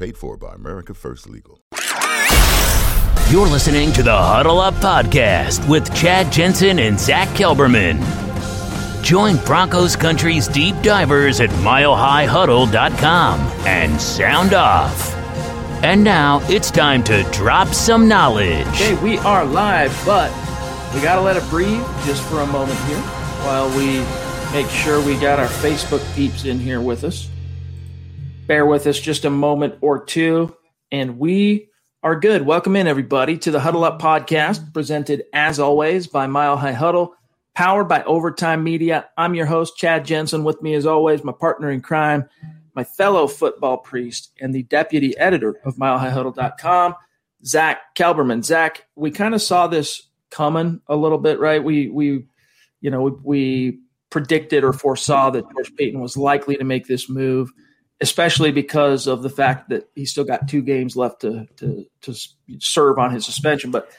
Paid for by America First Legal. You're listening to the Huddle Up Podcast with Chad Jensen and Zach Kelberman. Join Broncos Country's deep divers at milehighhuddle.com and sound off. And now it's time to drop some knowledge. Okay, we are live, but we got to let it breathe just for a moment here while we make sure we got our Facebook peeps in here with us. Bear with us just a moment or two, and we are good. Welcome in, everybody, to the Huddle Up podcast, presented as always by Mile High Huddle, powered by Overtime Media. I'm your host, Chad Jensen. With me, as always, my partner in crime, my fellow football priest, and the deputy editor of MileHighHuddle.com, Zach Kelberman. Zach, we kind of saw this coming a little bit, right? We we you know we, we predicted or foresaw that George Paton was likely to make this move, especially because of the fact that he's still got two games left to to to serve on his suspension. But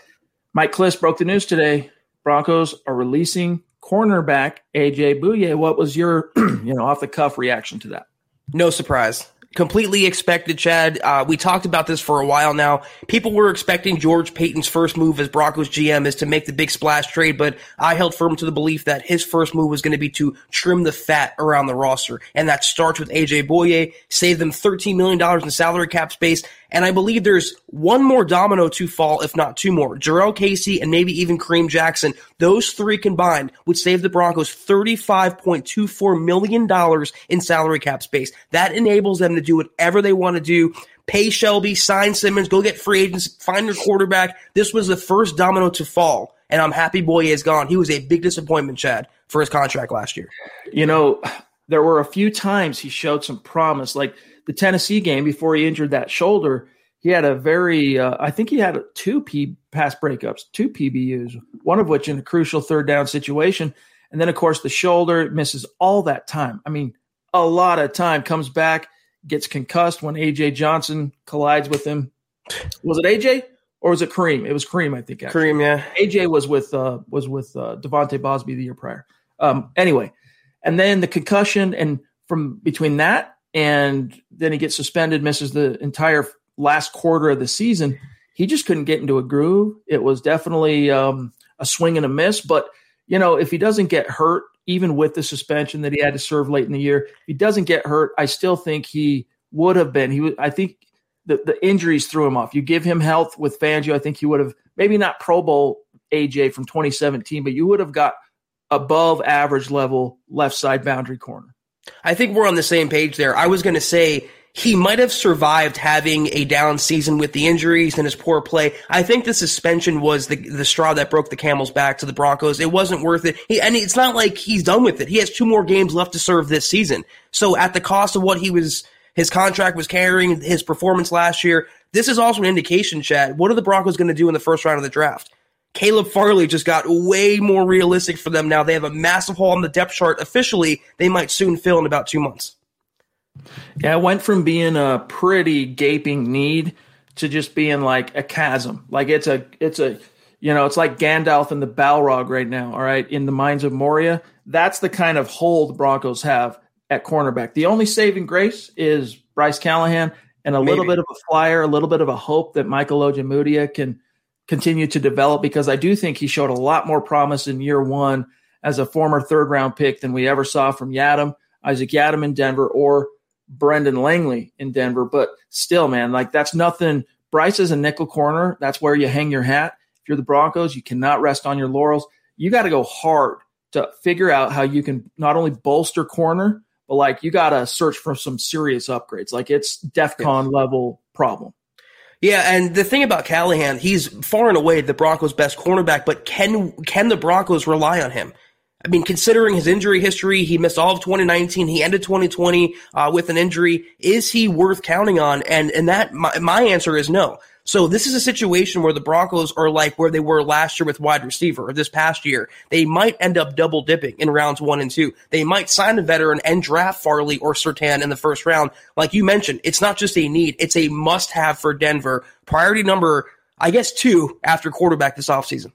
Mike Klis broke the news today. Broncos are releasing cornerback AJ Bouye. What was your you know off the cuff reaction to that? No surprise completely expected, Chad. Uh, we talked about this for a while now. People were expecting George Paton's first move as Broncos GM is to make the big splash trade, but I held firm to the belief that his first move was going to be to trim the fat around the roster. And that starts with AJ Bouye, save them $13 million in salary cap space, and I believe there's one more domino to fall, if not two more. Jurrell Casey and maybe even Kareem Jackson. Those three combined would save the Broncos $35.24 million in salary cap space. That enables them to do whatever they want to do. Pay Shelby, sign Simmons, go get free agents, find your quarterback. This was the first domino to fall. And I'm happy Bouye is gone. He was a big disappointment, Chad, for his contract last year. You know, there were a few times he showed some promise. Like – the Tennessee game before he injured that shoulder, he had a very, uh, I think he had two P pass breakups, two PBUs, one of which in a crucial third down situation. And then, of course, the shoulder misses all that time. I mean, a lot of time comes back, gets concussed when AJ Johnson collides with him. Was it AJ or was it Kareem? It was Kareem, I think. Actually. Kareem, yeah. AJ was with uh, was with uh, De'Vante Bausby the year prior. Um, anyway, and then the concussion, and from between that and then he gets suspended, misses the entire last quarter of the season. He just couldn't get into a groove. It was definitely um, a swing and a miss. But you know, if he doesn't get hurt, even with the suspension that he had to serve late in the year, he doesn't get hurt, I still think he would have been. He. I think the the injuries threw him off. You give him health with Fangio, I think he would have maybe not Pro Bowl AJ from 2017, but you would have got above average level left side boundary corner. I think we're on the same page there. I was going to say he might have survived having a down season with the injuries and his poor play. I think the suspension was the the straw that broke the camel's back to the Broncos. It wasn't worth it. He, and it's not like he's done with it. He has two more games left to serve this season. So at the cost of what he was his contract was carrying, his performance last year, this is also an indication, Chad. What are the Broncos going to do in the first round of the draft? Caleb Farley just got way more realistic for them now. They have a massive hole on the depth chart. Officially, they might soon fill in about two months. Yeah, it went from being a pretty gaping need to just being like a chasm. Like it's a it's a you know, it's like Gandalf and the Balrog right now, all right, in the minds of Moria. That's the kind of hole the Broncos have at cornerback. The only saving grace is Bryce Callahan and a Maybe. little bit of a flyer, a little bit of a hope that Michael Ojemudia can continue to develop because I do think he showed a lot more promise in year one as a former third round pick than we ever saw from Yiadom, Isaac Yiadom in Denver, or Brendan Langley in Denver. But still, man, like that's nothing. Bryce is a nickel corner. That's where you hang your hat. If you're the Broncos, you cannot rest on your laurels. You got to go hard to figure out how you can not only bolster corner, but like you got to search for some serious upgrades. Like it's DEFCON yes. level problem. Yeah, and the thing about Callahan, he's far and away the Broncos' best cornerback, but can can the Broncos rely on him? I mean, considering his injury history, he missed all of 2019. He ended 2020 uh, with an injury. Is he worth counting on? And and that my, my answer is no. So this is a situation where the Broncos are like where they were last year with wide receiver or this past year. They might end up double dipping in rounds one and two. They might sign a veteran and draft Farley or Surtain in the first round. Like you mentioned, it's not just a need, it's a must have for Denver. Priority number, I guess, two after quarterback this offseason.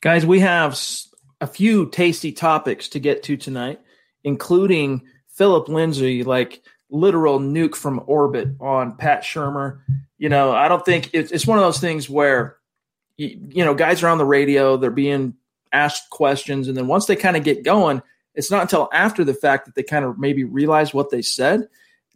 Guys, we have a few tasty topics to get to tonight, including Philip Lindsay, like literal nuke from orbit on Pat Shurmur. You know, I don't think it's, it's one of those things where, you, you know, guys are on the radio, they're being asked questions, and then once they kind of get going, it's not until after the fact that they kind of maybe realize what they said.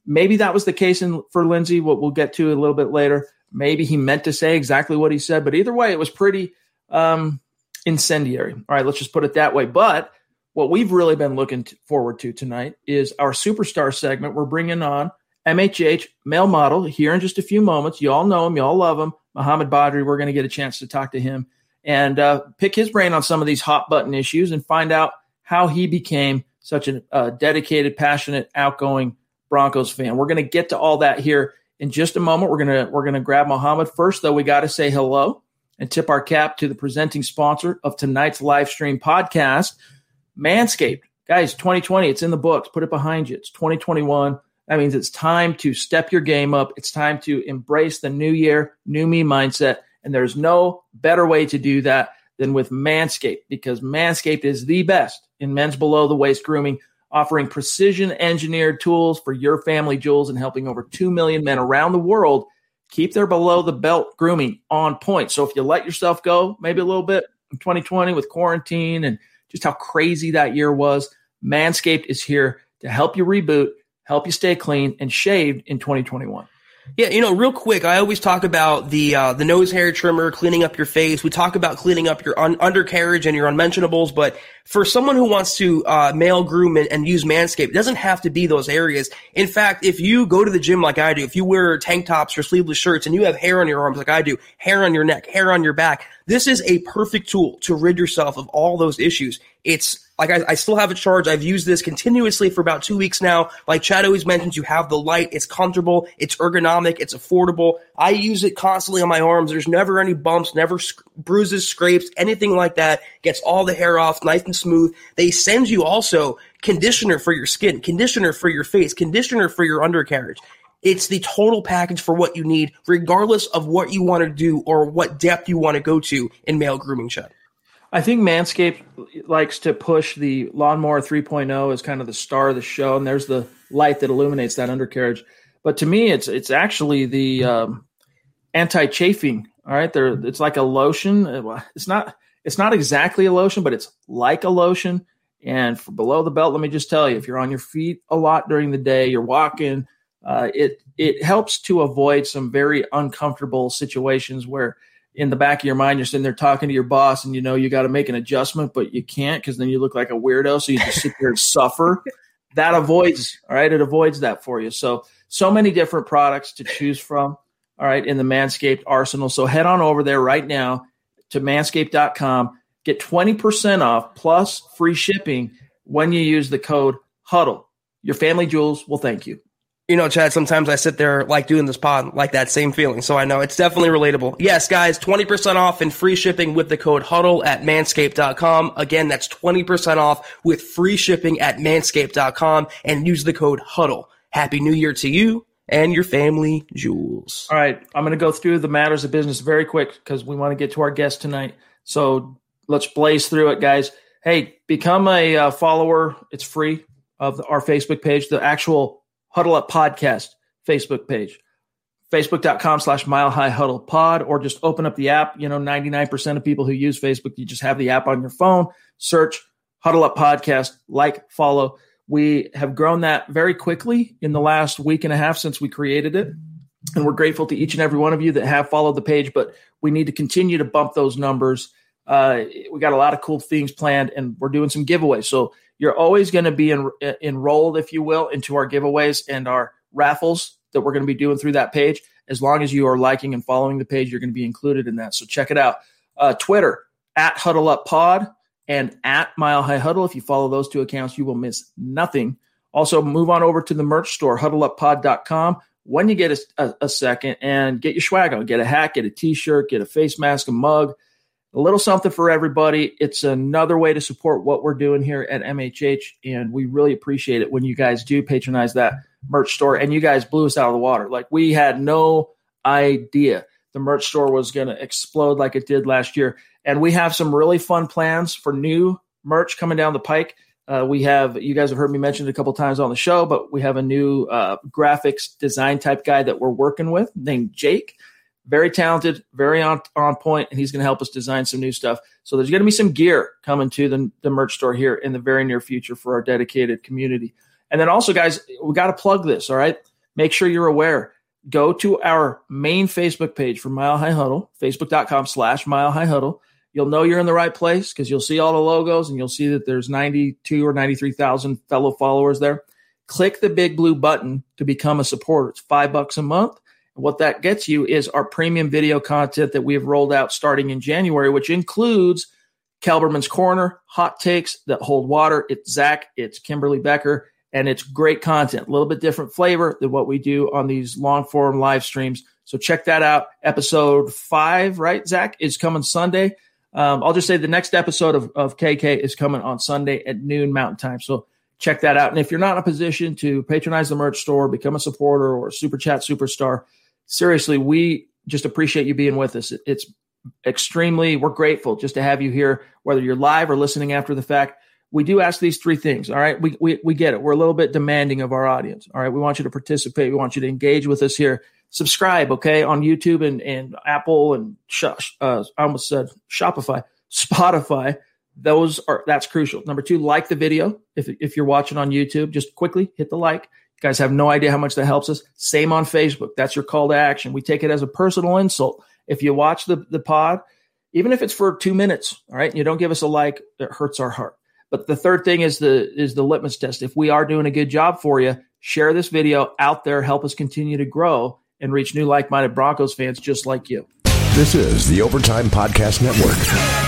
Maybe that was the case in, for Lindsay, what we'll get to a little bit later. Maybe he meant to say exactly what he said, but either way, it was pretty um, incendiary. All right, let's just put it that way. But what we've really been looking forward to tonight is our superstar segment. We're bringing on MHH male model here in just a few moments. You all know him, you all love him. Muhammad Badri. We're going to get a chance to talk to him and uh, pick his brain on some of these hot button issues and find out how he became such a uh, dedicated, passionate, outgoing Broncos fan. We're going to get to all that here in just a moment. We're going to we're going to grab Mohamed first, though. We got to say hello and tip our cap to the presenting sponsor of tonight's live stream podcast, Manscaped. Guys, 2020, it's in the books. Put it behind you. It's 2021. That means it's time to step your game up. It's time to embrace the new year, new me mindset. And there's no better way to do that than with Manscaped because Manscaped is the best in men's below the waist grooming, offering precision engineered tools for your family jewels and helping over 2 million men around the world keep their below the belt grooming on point. So if you let yourself go maybe a little bit in 2020 with quarantine and just how crazy that year was, Manscaped is here to help you reboot, help you stay clean and shaved in 2021. Yeah, you know, real quick, I always talk about the uh, the nose hair trimmer, cleaning up your face. We talk about cleaning up your un- undercarriage and your unmentionables, but for someone who wants to uh, male groom and, and, use Manscaped, it doesn't have to be those areas. In fact, if you go to the gym like I do, if you wear tank tops or sleeveless shirts and you have hair on your arms like I do, hair on your neck, hair on your back, this is a perfect tool to rid yourself of all those issues. It's like I, I, still have a charge. I've used this continuously for about two weeks now. Like Chad always mentions, you have the light. It's comfortable. It's ergonomic. It's affordable. I use it constantly on my arms. There's never any bumps, never sc- bruises, scrapes, anything like that. Gets all the hair off, nice and smooth. They send you also conditioner for your skin, conditioner for your face, conditioner for your undercarriage. It's the total package for what you need, regardless of what you want to do or what depth you want to go to in male grooming, Chad. I think Manscaped likes to push the lawnmower 3.0 as kind of the star of the show, and there's the light that illuminates that undercarriage. But to me, it's it's actually the um, anti-chafing. All right, there it's like a lotion. It's not it's not exactly a lotion, but it's like a lotion. And for below the belt, let me just tell you, if you're on your feet a lot during the day, you're walking, uh, it it helps to avoid some very uncomfortable situations where in the back of your mind, you're sitting there talking to your boss and you know you got to make an adjustment, but you can't because then you look like a weirdo. So you just sit there and suffer. That avoids, all right, it avoids that for you. So, so many different products to choose from, all right, in the Manscaped arsenal. So head on over there right now to manscaped.com, get 20% off plus free shipping when you use the code HUDDLE. Your family jewels will thank you you know, Chad, sometimes I sit there like doing this pod, like that same feeling. So I know it's definitely relatable. Yes, guys, 20% off and free shipping with the code huddle at manscaped.com. Again, that's 20% off with free shipping at manscaped.com and use the code huddle. Happy New Year to you and your family jewels. All right, I'm going to go through the matters of business very quick because we want to get to our guest tonight. So let's blaze through it, guys. Hey, become a uh, follower. It's free of our Facebook page, the actual Huddle Up Podcast Facebook page. Facebook.com slash mile high huddle pod, or just open up the app. You know, 99% of people who use Facebook, you just have the app on your phone, search Huddle Up Podcast, like, follow. We have grown that very quickly in the last week and a half since we created it. And we're grateful to each and every one of you that have followed the page, but we need to continue to bump those numbers. Uh, we got a lot of cool things planned and we're doing some giveaways. So you're always going to be en- enrolled, if you will, into our giveaways and our raffles that we're going to be doing through that page. As long as you are liking and following the page, you're going to be included in that. So check it out. Uh, Twitter at Huddle Up Pod and at Mile High Huddle. If you follow those two accounts, you will miss nothing. Also, move on over to the merch store, huddleuppod.com, when you get a, a, a second and get your swag on. Get a hat, get a t shirt, get a face mask, a mug, a little something for everybody. It's another way to support what we're doing here at MHH. And we really appreciate it when you guys do patronize that merch store. And you guys blew us out of the water. Like we had no idea the merch store was going to explode like it did last year. And we have some really fun plans for new merch coming down the pike. Uh, we have, you guys have heard me mention it a couple times on the show, but we have a new uh, graphics design type guy that we're working with named Jake. Very talented, very on, on point, and he's going to help us design some new stuff. So there's going to be some gear coming to the, the merch store here in the very near future for our dedicated community. And then also, guys, we got to plug this, all right? Make sure you're aware go to our main Facebook page for Mile High Huddle, facebook.com slash Mile High Huddle. You'll know you're in the right place because you'll see all the logos and you'll see that there's 92 or 93,000 fellow followers there. Click the big blue button to become a supporter. It's five bucks a month. What that gets you is our premium video content that we have rolled out starting in January, which includes Kelberman's Corner, hot takes that hold water. It's Zach, it's Kimberly Becker, and it's great content, a little bit different flavor than what we do on these long form live streams. So check that out. Episode five, right, Zach, is coming Sunday. Um, I'll just say the next episode of, of KK is coming on Sunday at noon Mountain Time. So check that out. And if you're not in a position to patronize the merch store, become a supporter or a super chat superstar, seriously, we just appreciate you being with us. It's extremely, we're grateful just to have you here, whether you're live or listening after the fact we do ask these three things. All right. We, we, we get it. We're a little bit demanding of our audience. All right. We want you to participate. We want you to engage with us here. Subscribe, okay, on YouTube and, and Apple and sh- uh, I almost said Shopify, Spotify. Those are that's crucial. Number two, like the video. If, if you're watching on YouTube, just quickly hit the like. Guys have no idea how much that helps us. Same on Facebook. That's your call to action. We take it as a personal insult. If you watch the, the pod, even if it's for two minutes, all right, you don't give us a like, it hurts our heart. But the third thing is the is the litmus test. If we are doing a good job for you, share this video out there, help us continue to grow and reach new like-minded Broncos fans just like you. This is the Overtime Podcast Network.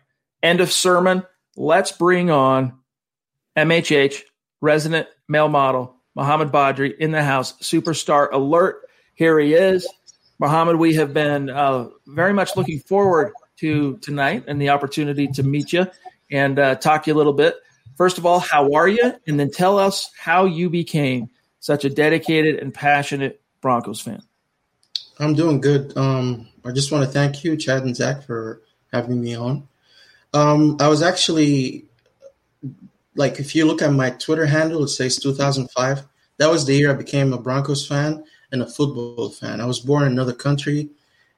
end of sermon. Let's bring on MHH, resident male model, Muhammad Badri in the house. Superstar alert. Here he is. Muhammad, we have been uh, very much looking forward to tonight and the opportunity to meet you and uh, talk you a little bit. First of all, how are you? And then tell us how you became such a dedicated and passionate Broncos fan. I'm doing good. Um, I just want to thank you, Chad and Zach, for having me on. Um, I was actually like, if you look at my Twitter handle, it says 2005. That was the year I became a Broncos fan and a football fan. I was born in another country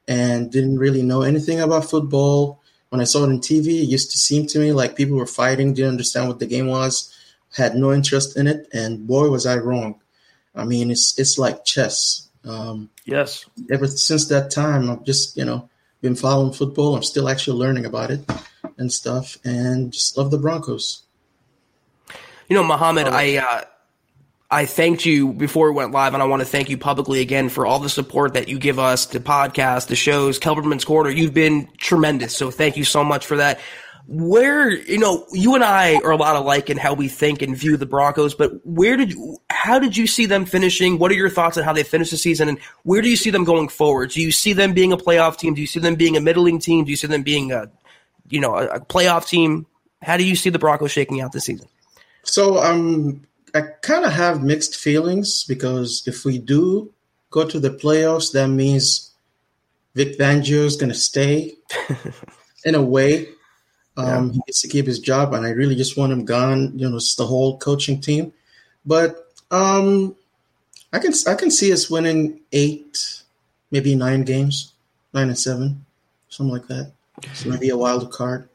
and didn't really know anything about football. When I saw it on TV, it used to seem to me like people were fighting, didn't understand what the game was, had no interest in it, and boy was I wrong. I mean, it's it's like chess. Um, yes. Ever since that time, I've just you know been following football. I'm still actually learning about it and stuff, and just love the Broncos. You know, Mohamed, I uh, I thanked you before we went live, and I want to thank you publicly again for all the support that you give us, the podcast, the shows, Kelberman's Corner. You've been tremendous, so thank you so much for that. Where you know you and I are a lot alike in how we think and view the Broncos, but where did you, how did you see them finishing? What are your thoughts on how they finished the season, and where do you see them going forward? Do you see them being a playoff team? Do you see them being a middling team? Do you see them being a you know a, a playoff team? How do you see the Broncos shaking out this season? So um, I kind of have mixed feelings because if we do go to the playoffs, that means Vic Fangio is going to stay in a way. Um, yeah. He needs to keep his job, and I really just want him gone. You know, it's the whole coaching team. But um, I can I can see us winning eight, maybe nine games, nine and seven, something like that. So maybe a wild card.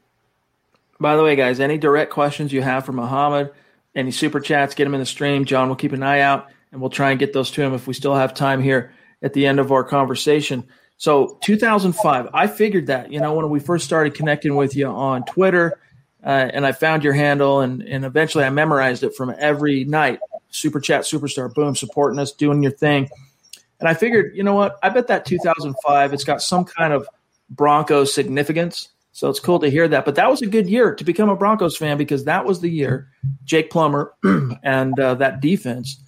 By the way, guys, any direct questions you have for Muhammad, any super chats, get them in the stream. John will keep an eye out, and we'll try and get those to him if we still have time here at the end of our conversation. So 2005, I figured that, you know, when we first started connecting with you on Twitter, uh, and I found your handle, and, and eventually I memorized it from every night. Super chat, superstar, boom, supporting us, doing your thing. And I figured, you know what? I bet that 2005, it's got some kind of Broncos significance. So it's cool to hear that. But that was a good year to become a Broncos fan because that was the year Jake Plummer and uh, that defense.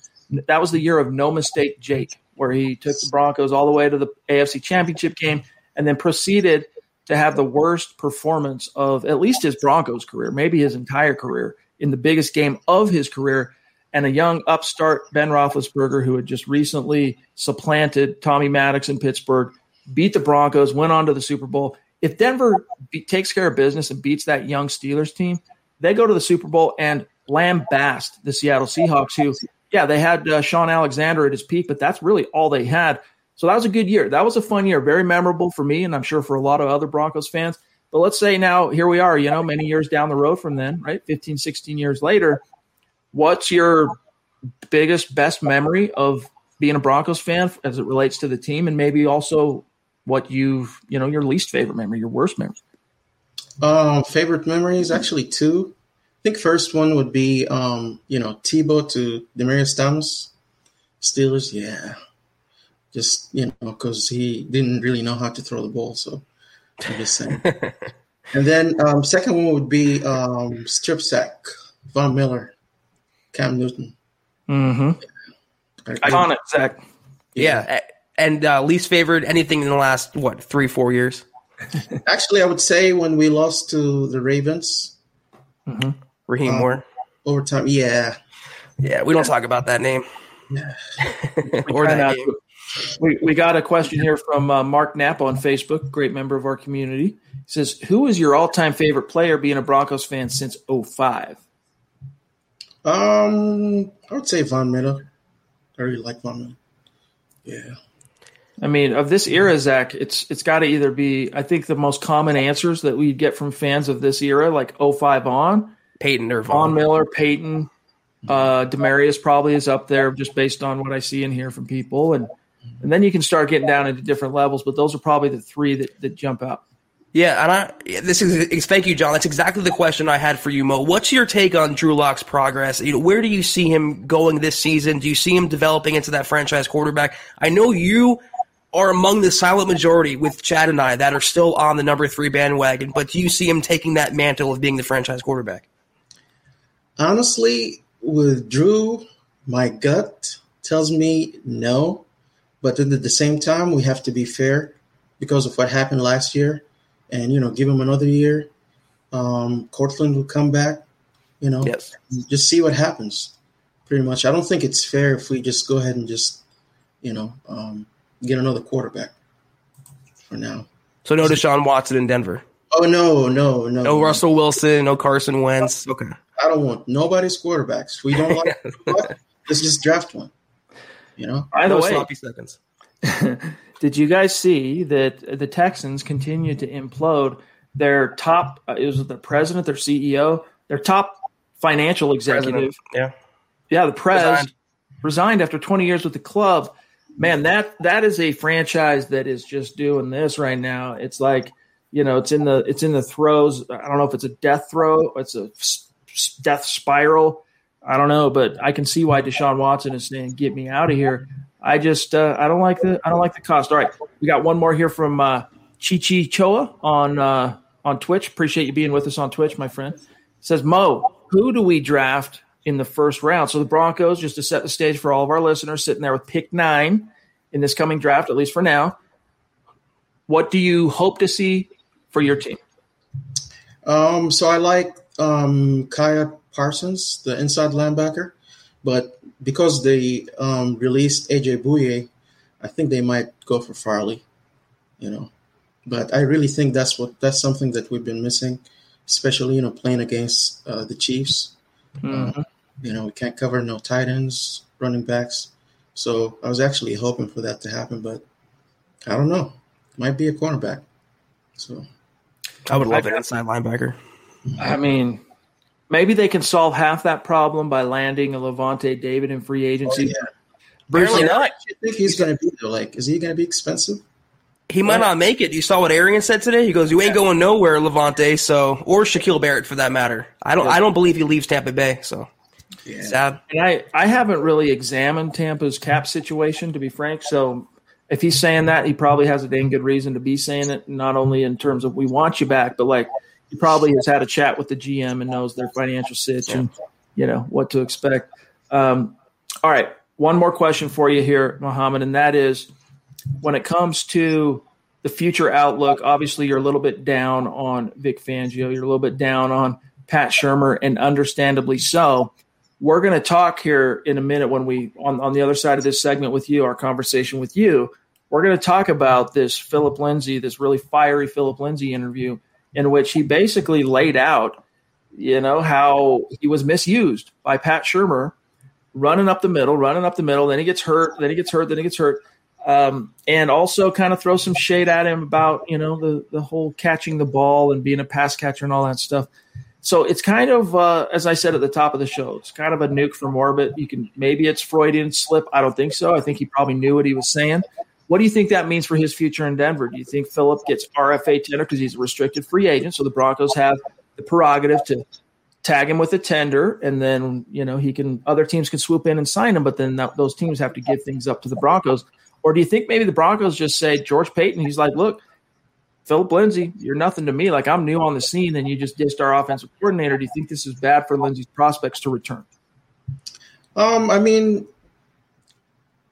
That was the year of no mistake Jake where he took the Broncos all the way to the AFC Championship game and then proceeded to have the worst performance of at least his Broncos career, maybe his entire career, in the biggest game of his career. And a young upstart Ben Roethlisberger, who had just recently supplanted Tommy Maddox in Pittsburgh, beat the Broncos, went on to the Super Bowl. If Denver be- takes care of business and beats that young Steelers team, they go to the Super Bowl and lambast the Seattle Seahawks, who yeah, they had uh, Shaun Alexander at his peak, but that's really all they had. So that was a good year. That was a fun year, very memorable for me, and I'm sure for a lot of other Broncos fans. But let's say now here we are, you know, many years down the road from then, right? 15, 16 years later. What's your biggest, best memory of being a Broncos fan as it relates to the team, and maybe also what you've, you know, your least favorite memory, your worst memory? Um, favorite memories, actually two. I think first one would be, um, you know, Tebow to Demaryius Thomas, Steelers. Yeah, just you know, because he didn't really know how to throw the ball. So I'm just saying. and then um, second one would be um, strip sack, Von Miller, Cam Newton. Mm-hmm. Yeah. Iconic, Zach. Yeah. yeah. And uh, least favorite anything in the last what three four years? Actually, I would say when we lost to the Ravens. Mm-hmm. Rahim um, Moore. Overtime, yeah. Yeah, we don't talk about that name. Yeah. or that game. We, we got a question here from uh, Mark Knapp on Facebook, great member of our community. He says, Who is your all time favorite player being a Broncos fan since 05? Um, I would say Von Miller. I really like Von Miller. Yeah. I mean, of this era, Zach, it's it's got to either be. I think the most common answers that we get from fans of this era, like 05 on, Peyton or Von Miller, Peyton, uh, Demaryius probably is up there just based on what I see and hear from people, and and then you can start getting down into different levels. But those are probably the three that, that jump out. Yeah, and I this is thank you, John. That's exactly the question I had for you, Mo. What's your take on Drew Lock's progress? You know, where do you see him going this season? Do you see him developing into that franchise quarterback? I know you are among the silent majority with Chad and I that are still on the number three bandwagon, but do you see him taking that mantle of being the franchise quarterback? honestly, with Drew, my gut tells me no, but then at the same time, we have to be fair because of what happened last year, and you know, give him another year. Um, Courtland will come back. You know, Yes. just see what happens. Pretty much, I don't think it's fair if we just go ahead and just, you know, um, get another quarterback for now. So no Deshaun Watson in Denver. Oh no, no, no, No Russell Wilson. No Carson Wentz. Okay. I don't want nobody's quarterbacks. We don't like. let's just draft one. You know. By the no way, sloppy seconds. did you guys see that the Texans continue to implode? Their top, uh, it was the president, their CEO, their top financial executive. President. Yeah. Yeah, the prez Resigned. resigned. after 20 years with the club. Man, that that is a franchise that is just doing this right now. It's like, you know, it's in the it's in the throes. I don't know if it's a death throw, it's a death spiral. I don't know, but I can see why Deshaun Watson is saying, "Get me out of here." I just uh, I don't like the I don't like the cost. All right, we got one more here from uh, Chi Chi Choa on uh, on Twitch. Appreciate you being with us on Twitch, my friend. says Mo, who do we draft in the first round? So the Broncos, just to set the stage for all of our listeners, sitting there with pick nine in this coming draft, at least for now. What do you hope to see for your team? Um, so I like um, Micah Parsons, the inside linebacker, but because they um, released AJ Bouye, I think they might go for Farley. You know, but I really think that's what that's something that we've been missing, especially you know playing against uh, the Chiefs. Uh, you know, we can't cover no tight ends, running backs. So I was actually hoping for that to happen, but I don't know. Might be a cornerback. So I would love an inside linebacker. I mean, maybe they can solve half that problem by landing a Lavonte David in free agency. yeah. Apparently not. I think he's going to be there. Like, is he going to be expensive? He might not make it. You saw what Arian said today. He goes, "You ain't going nowhere, Lavonte." So, or Shaquille Barrett for that matter. I don't. I don't believe he leaves Tampa Bay. So Yeah. sad. And I, I haven't really examined Tampa's cap situation, to be frank. So if he's saying that, he probably has a dang good reason to be saying it, not only in terms of we want you back, but like he probably has had a chat with the GM and knows their financial situation. you know, what to expect. Um, all right. One more question for you here, Mohammed, and that is when it comes to the future outlook, obviously you're a little bit down on Vic Fangio, you're a little bit down on Pat Shurmur, and understandably so. We're going to talk here in a minute when we on, on the other side of this segment with you our conversation with you. We're going to talk about this philip lindsay this really fiery philip lindsay interview in which he basically laid out you know how he was misused by pat shurmur running up the middle running up the middle then he gets hurt then he gets hurt then he gets hurt um, and also kind of throw some shade at him about you know the the whole catching the ball and being a pass catcher and all that stuff so it's kind of, uh, as I said at the top of the show, it's kind of a nuke from orbit. You can maybe it's Freudian slip. I don't think so. I think he probably knew what he was saying. What do you think that means for his future in Denver? Do you think Philip gets RFA tender because he's a restricted free agent? So the Broncos have the prerogative to tag him with a tender, and then you know he can other teams can swoop in and sign him, but then that, those teams have to give things up to the Broncos. Or do you think maybe the Broncos just say George Paton? He's like, look, Philip Lindsay, you're nothing to me. Like I'm new on the scene, and you just dissed our offensive coordinator. Do you think this is bad for Lindsay's prospects to return? Um, I mean,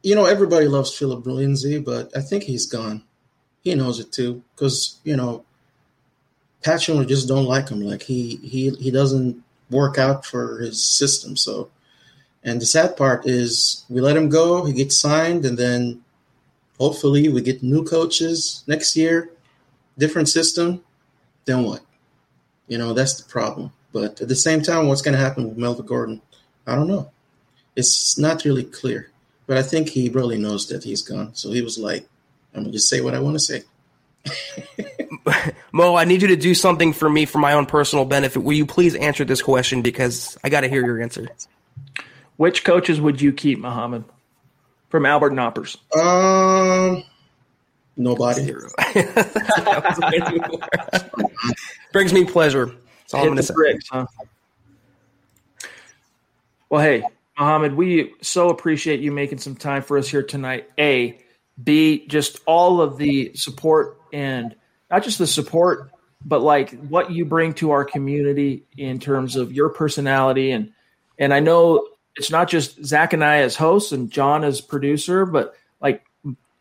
you know, everybody loves Philip Lindsay, but I think he's gone. He knows it too, because you know, Pat Shurmur just don't like him. Like he he he doesn't work out for his system. So, and the sad part is we let him go. He gets signed, and then hopefully we get new coaches next year, different system. Then what? You know, that's the problem. But at the same time, what's going to happen with Melvin Gordon? I don't know. It's not really clear. But I think he really knows that he's gone. So he was like, I'm going to just say what I want to say. Mo, I need you to do something for me for my own personal benefit. Will you please answer this question because I got to hear your answer. Which coaches would you keep, Muhammad, from Albert Knoppers? Um, nobody. Zero. Brings me pleasure. That's all I'm Hit going to the say. bricks, huh? Well, hey, Mohammed, we so appreciate you making some time for us here tonight. A, B, just all of the support and not just the support, but like what you bring to our community in terms of your personality and and I know it's not just Zach and I as hosts and John as producer, but like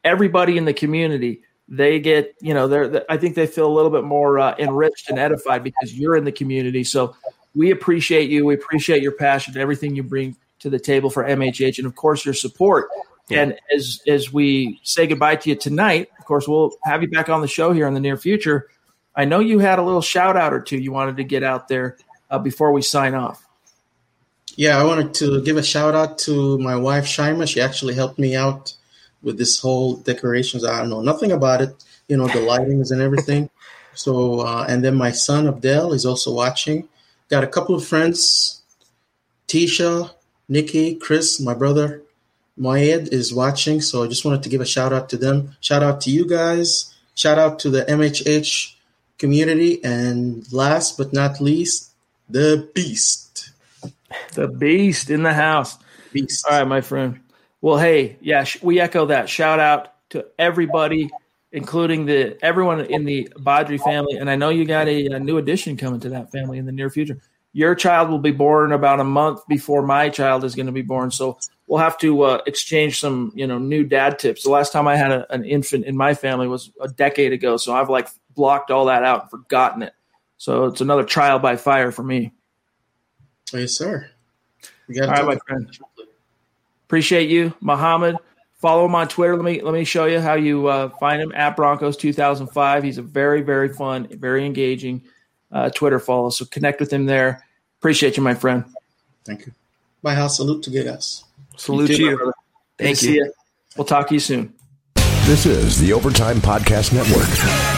everybody in the community, they get, you know, they're, I think they feel a little bit more uh, enriched and edified because you're in the community. So we appreciate you. We appreciate your passion, everything you bring to the table for MHH, and of course your support. Yeah. And as as we say goodbye to you tonight, of course we'll have you back on the show here in the near future. I know you had a little shout out or two you wanted to get out there uh, before we sign off. Yeah, I wanted to give a shout out to my wife Shaima. She actually helped me out with this whole decorations. I don't know nothing about it, you know, the lightings and everything. So, uh, and then my son Abdel is also watching. Got a couple of friends, Tisha, Nikki, Chris, my brother, Moed is watching. So I just wanted to give a shout out to them. Shout out to you guys. Shout out to the MHH community. And last but not least, the beast. The beast in the house. Beast. All right, my friend. Well, hey, yeah, we echo that. Shout out to everybody, including the everyone in the Badri family. And I know you got a, a new addition coming to that family in the near future your child will be born about a month before my child is going to be born. So we'll have to uh, exchange some, you know, new dad tips. The last time I had a, an infant in my family was a decade ago. So I've like blocked all that out and forgotten it. So it's another trial by fire for me. Yes, sir. We got all right, my friend. Appreciate you, Muhammad. Follow him on Twitter. Let me let me show you how you uh, find him at Broncos 2005. He's a very very fun, very engaging uh, Twitter follow. So connect with him there. Appreciate you, my friend. Thank you. My house salute to guys. Salute you. Too, you. Thank you. you. We'll talk to you soon. This is the Overtime Podcast Network.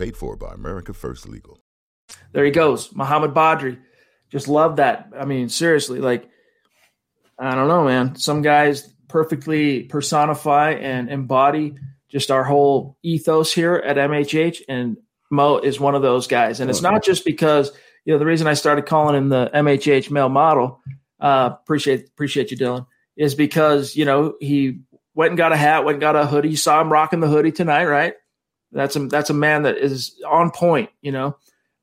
Paid for by America First Legal. There he goes, Muhammad Badri just love that. I mean, seriously, like I don't know, man. Some guys perfectly personify and embody just our whole ethos here at MHH, and Mo is one of those guys. And it's not just because you know the reason I started calling him the MHH male model. Uh, appreciate appreciate you, Dylan. Is because you know he went and got a hat, went and got a hoodie. You saw him rocking the hoodie tonight, right? That's a that's a man that is on point, you know.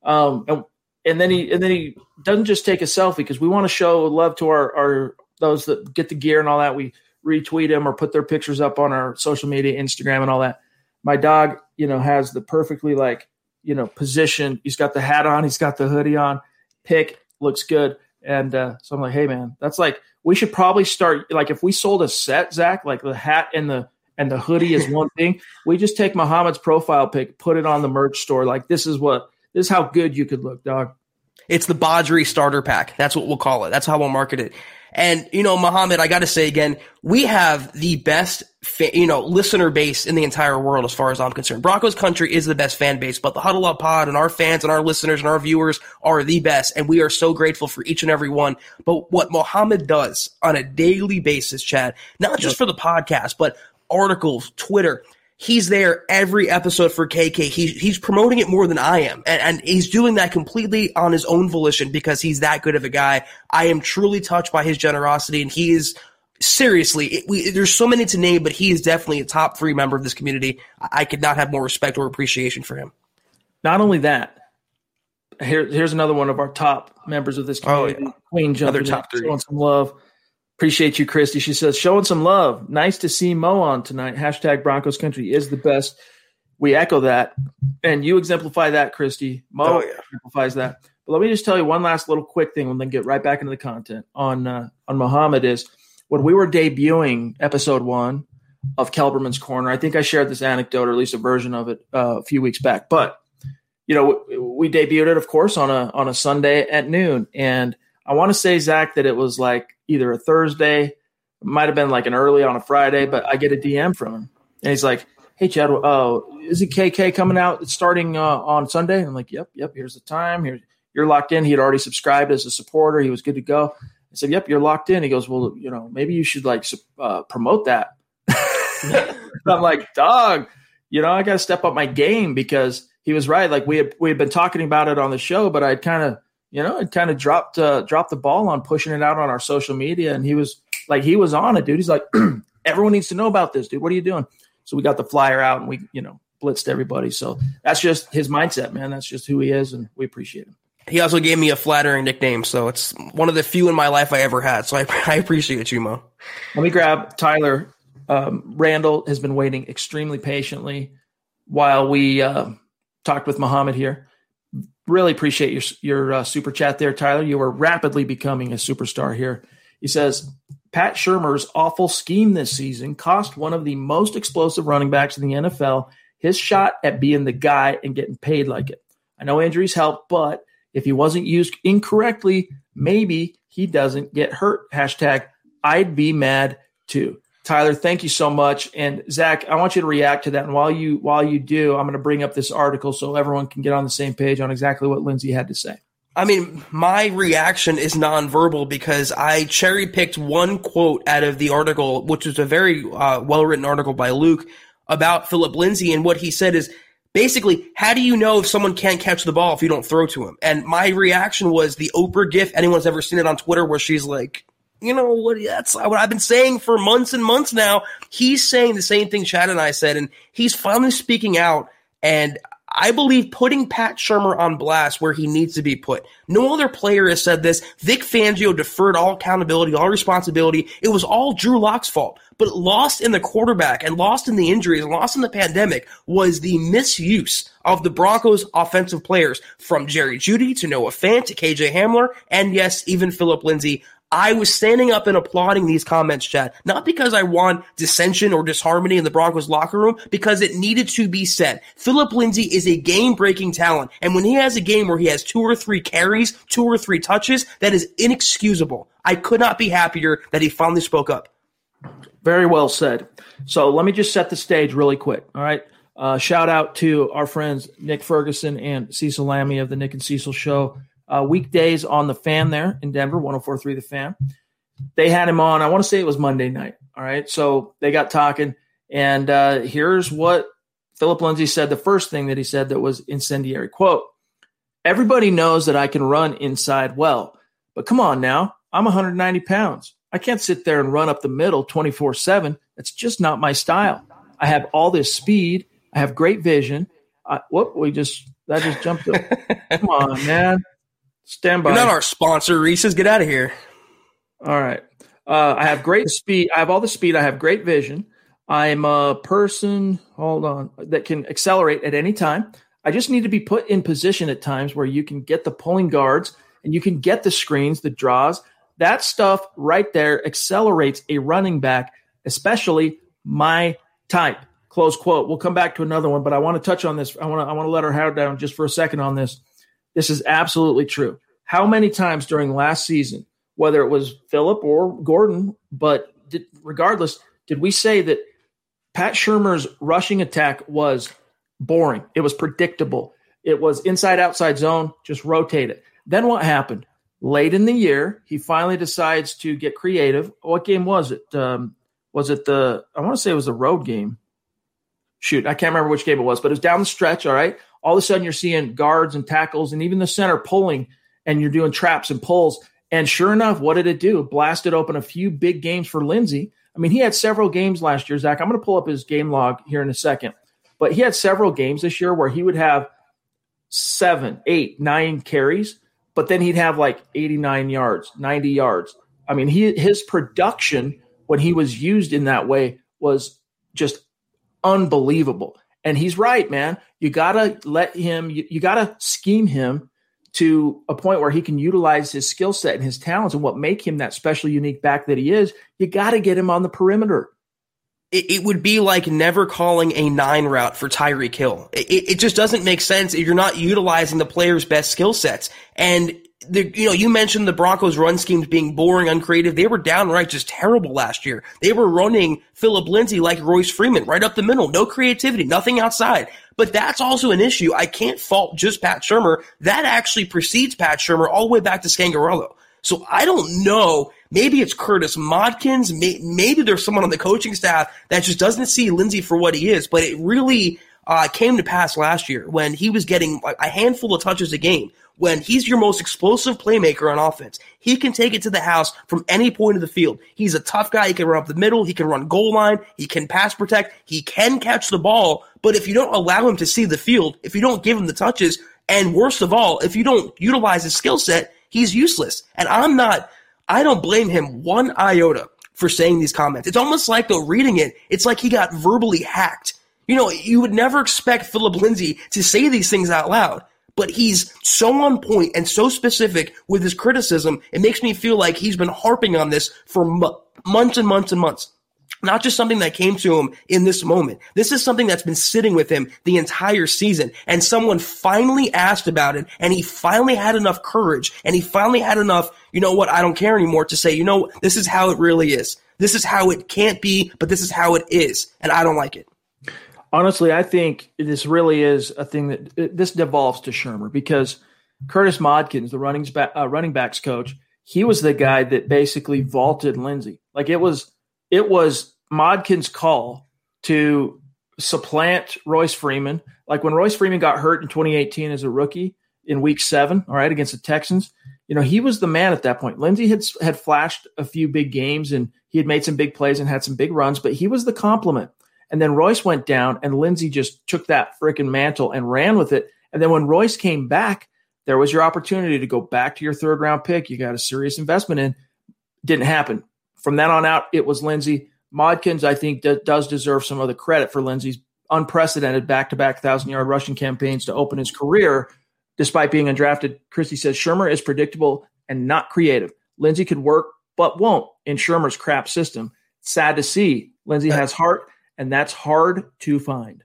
Um, and and then he and then he doesn't just take a selfie because we want to show love to our, our those that get the gear and all that. We retweet them or put their pictures up on our social media, Instagram and all that. My dog, you know, has the perfectly like, you know, position. He's got the hat on, he's got the hoodie on, pick, looks good. And uh, so I'm like, hey man, that's like we should probably start like if we sold a set, Zach, like the hat and the and the hoodie is one thing. We just take Muhammad's profile pic, put it on the merch store. Like this is what this is how good you could look, dog. It's the Badri starter pack. That's what we'll call it. That's how we'll market it. And, you know, Muhammad, I got to say again, we have the best, fa- you know, listener base in the entire world as far as I'm concerned. Broncos country is the best fan base, but the Huddle Up Pod and our fans and our listeners and our viewers are the best. And we are so grateful for each and every one. But what Muhammad does on a daily basis, Chad, not just for the podcast, but articles, Twitter, he's there every episode for KK. He's he's promoting it more than I am, and, and he's doing that completely on his own volition because he's that good of a guy. I am truly touched by his generosity, and he is seriously, it, we, there's so many to name, but he is definitely a top three member of this community. I, could not have more respect or appreciation for him. Not only that, here, here's another one of our top members of this community, oh, yeah. Queen jumping top three. showing some love. Appreciate you, Christy. She says, showing some love. Nice to see Mo on tonight. Hashtag Broncos country is the best. We echo that. And you exemplify that, Christy. Mo oh, yeah. exemplifies that. But let me just tell you one last little quick thing and then get right back into the content on uh, on Muhammad is when we were debuting episode one of Kelberman's Corner, I think I shared this anecdote or at least a version of it uh, a few weeks back. But you know, we debuted it, of course, on a on a Sunday at noon, and I want to say Zach that it was like either a Thursday, might have been like an early on a Friday, but I get a DM from him, and he's like, "Hey Chad, oh, is it KK coming out It's starting uh, on Sunday?" And I'm like, "Yep, yep. Here's the time. Here, you're locked in." He had already subscribed as a supporter. He was good to go. I said, "Yep, you're locked in." He goes, "Well, you know, maybe you should like uh, promote that." I'm like, "Dog, you know, I got to step up my game because." he was right. Like we had we had been talking about it on the show, but I'd kind of you know I'd kind of dropped uh, dropped the ball on pushing it out on our social media, and he was like he was on it, dude. He's like everyone needs to know about this, dude. What are you doing? So we got the flyer out and we you know blitzed everybody. So that's just his mindset, man. That's just who he is, and we appreciate him. He also gave me a flattering nickname, so it's one of the few in my life I ever had. So I, I appreciate you, Mo. Let me grab Tyler. Um, Randall has been waiting extremely patiently while we uh, talked with Muhammad here. Really appreciate your your uh, super chat there, Tyler. You are rapidly becoming a superstar here. He says Pat Shurmur's awful scheme this season cost one of the most explosive running backs in the NFL his shot at being the guy and getting paid like it. I know injuries help, but if he wasn't used incorrectly, maybe he doesn't get hurt. Hashtag I'd be mad too. Tyler, thank you so much. And Zach, I want you to react to that. And while you while you do, I'm going to bring up this article so everyone can get on the same page on exactly what Lindsay had to say. I mean, my reaction is nonverbal because I cherry picked one quote out of the article, which was a very uh, well written article by Luke about Phillip Lindsay. And what he said is basically, how do you know if someone can't catch the ball if you don't throw to him? And my reaction was the Oprah gif. Anyone's ever seen it on Twitter where she's like, you know what? That's what I've been saying for months and months now. He's saying the same thing Chad and I said, and he's finally speaking out. And I believe putting Pat Shurmur on blast where he needs to be put. No other player has said this. Vic Fangio deferred all accountability, all responsibility. It was all Drew Lock's fault. But lost in the quarterback and lost in the injuries and lost in the pandemic was the misuse of the Broncos offensive players from Jerry Jeudy to Noah Fant to KJ Hamler and yes, even Phillip Lindsay. I was standing up and applauding these comments, Chad, not because I want dissension or disharmony in the Broncos locker room, because it needed to be said. Phillip Lindsay is a game breaking talent. And when he has a game where he has two or three carries, two or three touches, that is inexcusable. I could not be happier that he finally spoke up. Very well said. So let me just set the stage really quick. All right. Uh, shout out to our friends Nick Ferguson and Cecil Lammey of the Nick and Cecil Show uh, weekdays on the fan there in Denver, 1043 The Fan. They had him on, I want to say it was Monday night. All right. So they got talking. And uh, here's what Phillip Lindsay said the first thing that he said that was incendiary quote, Everybody knows that I can run inside well, but come on now. I'm 190 pounds. I can't sit there and run up the middle 24 7. That's just not my style. I have all this speed. I have great vision. I, whoop, we just, that just jumped up. Come on, man. Stand by. You're not our sponsor, Reese's. Get out of here. All right. Uh, I have great speed. I have all the speed. I have great vision. I'm a person, hold on, that can accelerate at any time. I just need to be put in position at times where you can get the pulling guards and you can get the screens, the draws. That stuff right there accelerates a running back, especially my type. Close quote. We'll come back to another one, but I want to touch on this. I want to I want to let her hair down just for a second on this. This is absolutely true. How many times during last season, whether it was Phillip or Gordon, but did, regardless, did we say that Pat Shurmur's rushing attack was boring? It was predictable. It was inside outside zone, just rotate it. Then what happened? Late in the year, he finally decides to get creative. What game was it? Um, was it the, I want to say it was the road game. Shoot, I can't remember which game it was, but it was down the stretch. All right all of a sudden you're seeing guards and tackles and even the center pulling and you're doing traps and pulls And sure enough, what did it do? Blasted open a few big games for Lindsay. I mean, he had several games last year, Zach. I'm going to pull up his game log here in a second. But he had several games this year where he would have seven, eight, nine carries, but then he'd have like 89 yards, 90 yards. I mean, he his production when he was used in that way was just unbelievable. And he's right, man. You gotta let him. You, you gotta scheme him to a point where he can utilize his skill set and his talents and what make him that special, unique back that he is. You got to get him on the perimeter it, it, would be like never calling a nine route for Tyreek Hill. It, it just doesn't make sense if you're not utilizing the player's best skill sets. And the, you know, you mentioned the Broncos run schemes being boring, uncreative. They were downright just terrible last year. They were running Phillip Lindsay like Royce Freeman right up the middle. No creativity, nothing outside. But that's also an issue. I can't fault just Pat Shurmur. That actually precedes Pat Shurmur all the way back to Scangarello. So I don't know Maybe it's Curtis Modkins. Maybe there's someone on the coaching staff that just doesn't see Lindsay for what he is. But it really uh, came to pass last year when he was getting a handful of touches a game. When he's your most explosive playmaker on offense, he can take it to the house from any point of the field. He's a tough guy. He can run up the middle. He can run goal line. He can pass protect. He can catch the ball. But if you don't allow him to see the field, if you don't give him the touches, and worst of all, if you don't utilize his skill set, he's useless. And I'm not I don't blame him one iota for saying these comments. It's almost like though reading it, it's like he got verbally hacked. You know, you would never expect Phillip Lindsay to say these things out loud, but he's so on point and so specific with his criticism. It makes me feel like he's been harping on this for months and months and months not just something that came to him in this moment. This is something that's been sitting with him the entire season. And someone finally asked about it and he finally had enough courage and he finally had enough, you know what, I don't care anymore to say, you know, this is how it really is. This is how it can't be, but this is how it is. And I don't like it. Honestly, I think this really is a thing that this devolves to Shurmur because Curtis Modkins, the running, uh, running backs coach, he was the guy that basically vaulted Lindsay. Like it was, it was Modkins' call to supplant Royce Freeman. Like when Royce Freeman got hurt in 2018 as a rookie in week seven, all right, against the Texans, you know, he was the man at that point. Lindsay had, had flashed a few big games and he had made some big plays and had some big runs, but he was the complement. And then Royce went down and Lindsay just took that freaking mantle and ran with it. And then when Royce came back, there was your opportunity to go back to your third round pick. You got a serious investment in. Didn't happen from then on out, it was Lindsay. Modkins, I think, d- does deserve some of the credit for Lindsay's unprecedented back to back thousand yard rushing campaigns to open his career, despite being undrafted. Christie says Shurmur is predictable and not creative. Lindsay could work, but won't in Shurmur's crap system. Sad to see. Lindsay uh, has heart, and that's hard to find.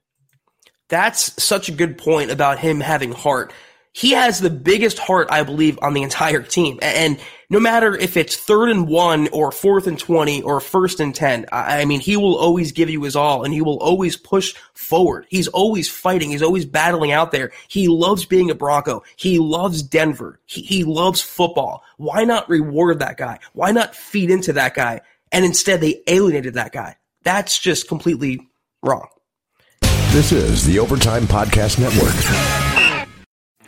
That's such a good point about him having heart he has the biggest heart, I believe, on the entire team. And no matter if it's third and one or fourth and 20 or first and 10, I mean, he will always give you his all and he will always push forward. He's always fighting. He's always battling out there. He loves being a Bronco. He loves Denver. He, he loves football. Why not reward that guy? Why not feed into that guy? And instead they alienated that guy. That's just completely wrong. This is the Overtime Podcast Network.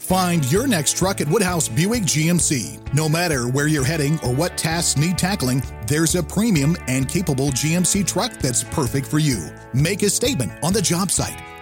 Find your next truck at Woodhouse Buick GMC. No matter where you're heading or what tasks need tackling, there's a premium and capable GMC truck that's perfect for you. Make a statement on the job site,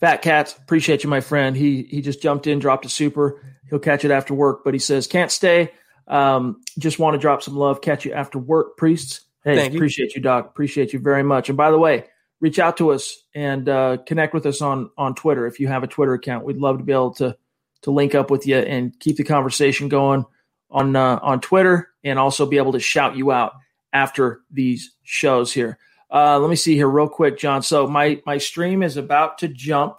Fat Cats, appreciate you, my friend. He he just jumped in, dropped a super. He'll catch it after work, but he says can't stay. Um, just want to drop some love. Catch you after work, priests. Hey, Thank you. appreciate you, Doc. Appreciate you very much. And by the way, reach out to us and uh, connect with us on on Twitter if you have a Twitter account. We'd love to be able to to link up with you and keep the conversation going on uh, on Twitter, and also be able to shout you out after these shows here. Uh, let me see here real quick, John. So my my stream is about to jump.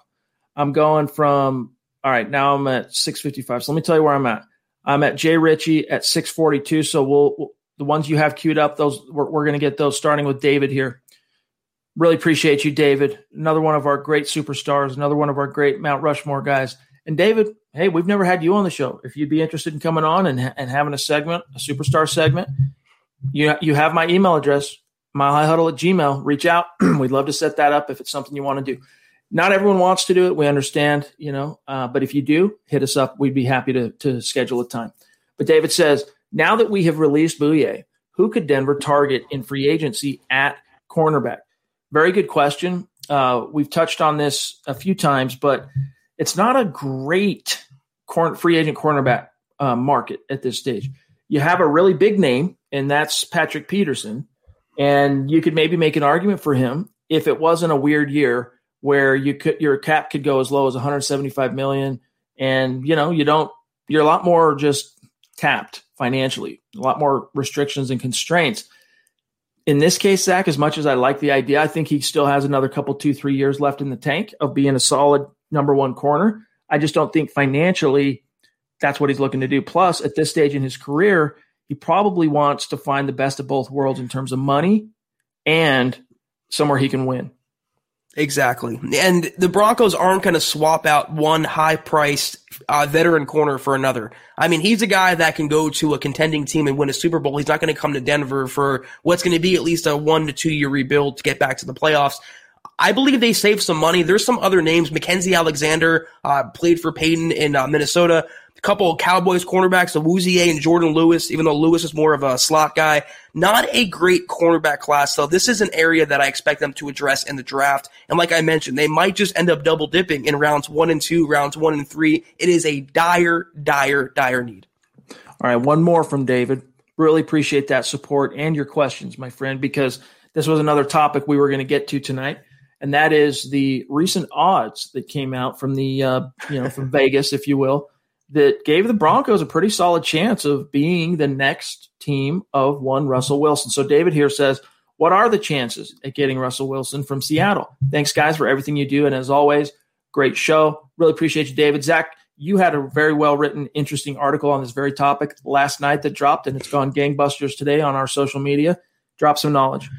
I'm going from all right. Now I'm at 6:55. So let me tell you where I'm at. I'm at Jay Ritchie at 6:42. So we'll, the ones you have queued up. Those we're, we're going to get those starting with David here. Really appreciate you, David. Another one of our great superstars. Another one of our great Mount Rushmore guys. And David, hey, we've never had you on the show. If you'd be interested in coming on and, and having a segment, a superstar segment, you you have my email address, milehighhuddle at gmail. Reach out. We'd love to set that up if it's something you want to do. Not everyone wants to do it. We understand, you know, uh, but if you do, hit us up. We'd be happy to to schedule a time. But David says, now that we have released Bouye, who could Denver target in free agency at cornerback? Very good question. Uh, we've touched on this a few times, but it's not a great free agent cornerback uh, market at this stage. You have a really big name, and that's Patrick Peterson, and you could maybe make an argument for him if it wasn't a weird year where you could your cap could go as low as 175 million, and you know you don't you're a lot more just tapped financially, a lot more restrictions and constraints. In this case, Zach, as much as I like the idea, I think he still has another couple, two, three years left in the tank of being a solid number one corner. I just don't think financially that's what he's looking to do. Plus, at this stage in his career, he probably wants to find the best of both worlds in terms of money and somewhere he can win. Exactly. And the Broncos aren't going to swap out one high priced uh, veteran corner for another. I mean, he's a guy that can go to a contending team and win a Super Bowl. He's not going to come to Denver for what's going to be at least a one to two year rebuild to get back to the playoffs. I believe they saved some money. There's some other names. Mackensie Alexander uh, played for Paton in uh, Minnesota. A couple of Cowboys cornerbacks, Awuzie and Jourdan Lewis, even though Lewis is more of a slot guy. Not a great cornerback class, though. This is an area that I expect them to address in the draft. And like I mentioned, they might just end up double dipping in rounds one and two, rounds one and three. It is a dire, dire, dire need. All right, one more from David. Really appreciate that support and your questions, my friend, because this was another topic we were going to get to tonight, and that is the recent odds that came out from the uh, you know from Vegas, if you will, that gave the Broncos a pretty solid chance of being the next team of one Russell Wilson. So David here says, "What are the chances at getting Russell Wilson from Seattle?" Thanks, guys, for everything you do, and as always, great show. Really appreciate you, David. Zach, you had a very well written, interesting article on this very topic last night that dropped, and it's gone gangbusters today on our social media. Drop some knowledge.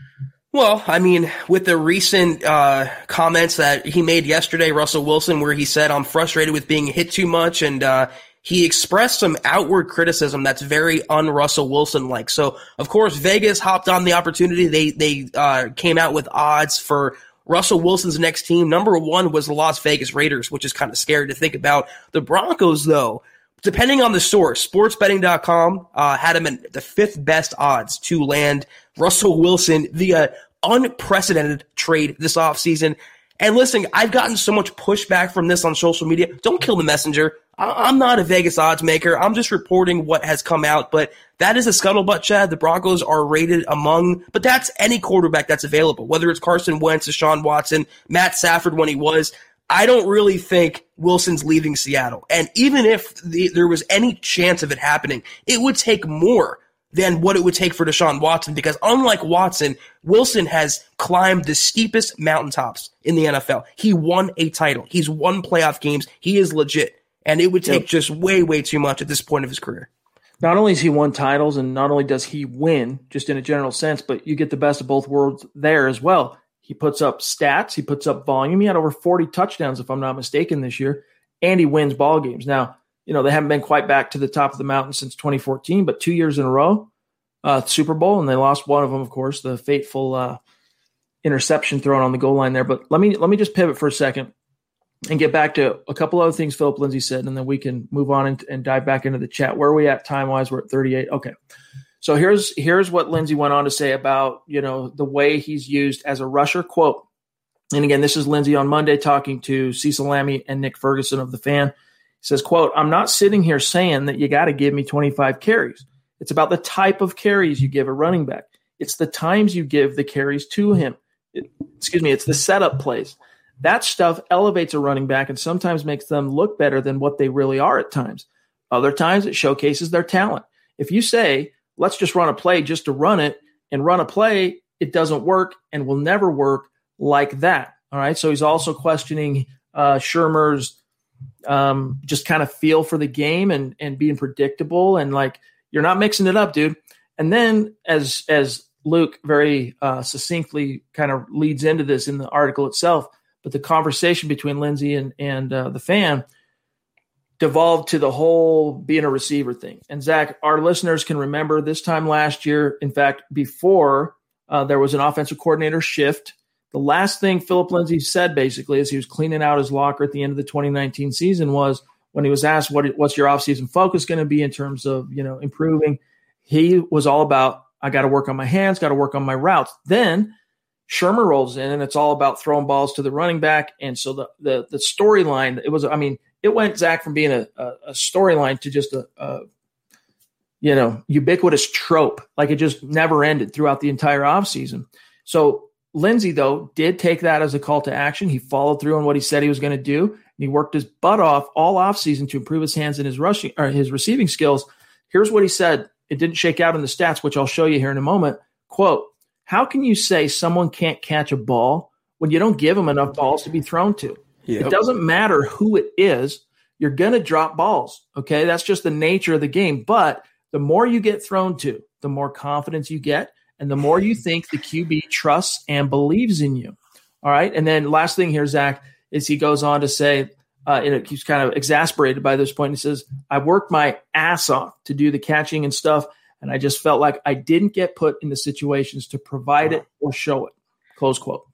Well, I mean, with the recent uh, comments that he made yesterday, Russell Wilson, where he said, I'm frustrated with being hit too much, and uh, he expressed some outward criticism that's very un Russell Wilson like. So, of course, Vegas hopped on the opportunity. They, they uh, came out with odds for Russell Wilson's next team. Number one was the Las Vegas Raiders, which is kind of scary to think about. The Broncos, though, depending on the source, sportsbetting.com uh, had him at the fifth best odds to land Russell Wilson via unprecedented trade this offseason. And listen, I've gotten so much pushback from this on social media. Don't kill the messenger. I- I'm not a Vegas odds maker. I'm just reporting what has come out, but that is a scuttlebutt, Chad. The Broncos are rated among, but that's any quarterback that's available, whether it's Carson Wentz, Deshaun Watson, Matt Stafford when he was. I don't really think Wilson's leaving Seattle. And even if the, there was any chance of it happening, it would take more than what it would take for Deshaun Watson because unlike Watson, Wilson has climbed the steepest mountaintops in the NFL. He won a title. He's won playoff games. He is legit. And it would take Yep. just way, way too much at this point of his career. Not only has he won titles, and not only does he win, just in a general sense, but you get the best of both worlds there as well. He puts up stats, he puts up volume. He had over 40 touchdowns, if I'm not mistaken, this year, and he wins ball games. Now, you know, they haven't been quite back to the top of the mountain since 2014, but two years in a row, uh, Super Bowl, and they lost one of them, of course, the fateful uh, interception thrown on the goal line there. But let me let me just pivot for a second and get back to a couple other things Phillip Lindsay said, and then we can move on and, and dive back into the chat. Where are we at time wise? We're at 38. Okay. So here's here's what Lindsay went on to say about you know the way he's used as a rusher. Quote, and again, this is Lindsay on Monday talking to Cecil Lammey and Nick Ferguson of the fan. He says, quote, I'm not sitting here saying that you got to give me 25 carries. It's about the type of carries you give a running back. It's the times you give the carries to him. It, excuse me, it's the setup plays. That stuff elevates a running back and sometimes makes them look better than what they really are at times. Other times it showcases their talent. If you say, let's just run a play just to run it and run a play, it doesn't work and will never work like that. All right. So he's also questioning uh, Shurmur's um, just kind of feel for the game and and being predictable and like you're not mixing it up, dude. And then as as Luke very uh, succinctly kind of leads into this in the article itself, but the conversation between Lindsay and and uh, the fan devolved to the whole being a receiver thing. And Zach, our listeners can remember this time last year. In fact, before uh, there was an offensive coordinator shift. The last thing Phillip Lindsay said basically as he was cleaning out his locker at the end of the 2019 season was when he was asked what what's your offseason focus going to be in terms of you know improving, he was all about I got to work on my hands, got to work on my routes. Then Shurmur rolls in, and it's all about throwing balls to the running back. And so the the, the storyline it was I mean it went Zach from being a, a, a storyline to just a, a you know ubiquitous trope like it just never ended throughout the entire offseason. So Lindsay, though, did take that as a call to action. He followed through on what he said he was going to do, and he worked his butt off all offseason to improve his hands and his rushing or his receiving skills. Here's what he said. It didn't shake out in the stats, which I'll show you here in a moment. Quote, how can you say someone can't catch a ball when you don't give them enough balls to be thrown to? Yep. It doesn't matter who it is, you're going to drop balls. Okay. That's just the nature of the game. But the more you get thrown to, the more confidence you get and the more you think the QB trusts and believes in you. All right. And then last thing here, Zach, is he goes on to say, uh, and he's kind of exasperated by this point. He says, I worked my ass off to do the catching and stuff. And I just felt like I didn't get put in the situations to provide it or show it. Close quote.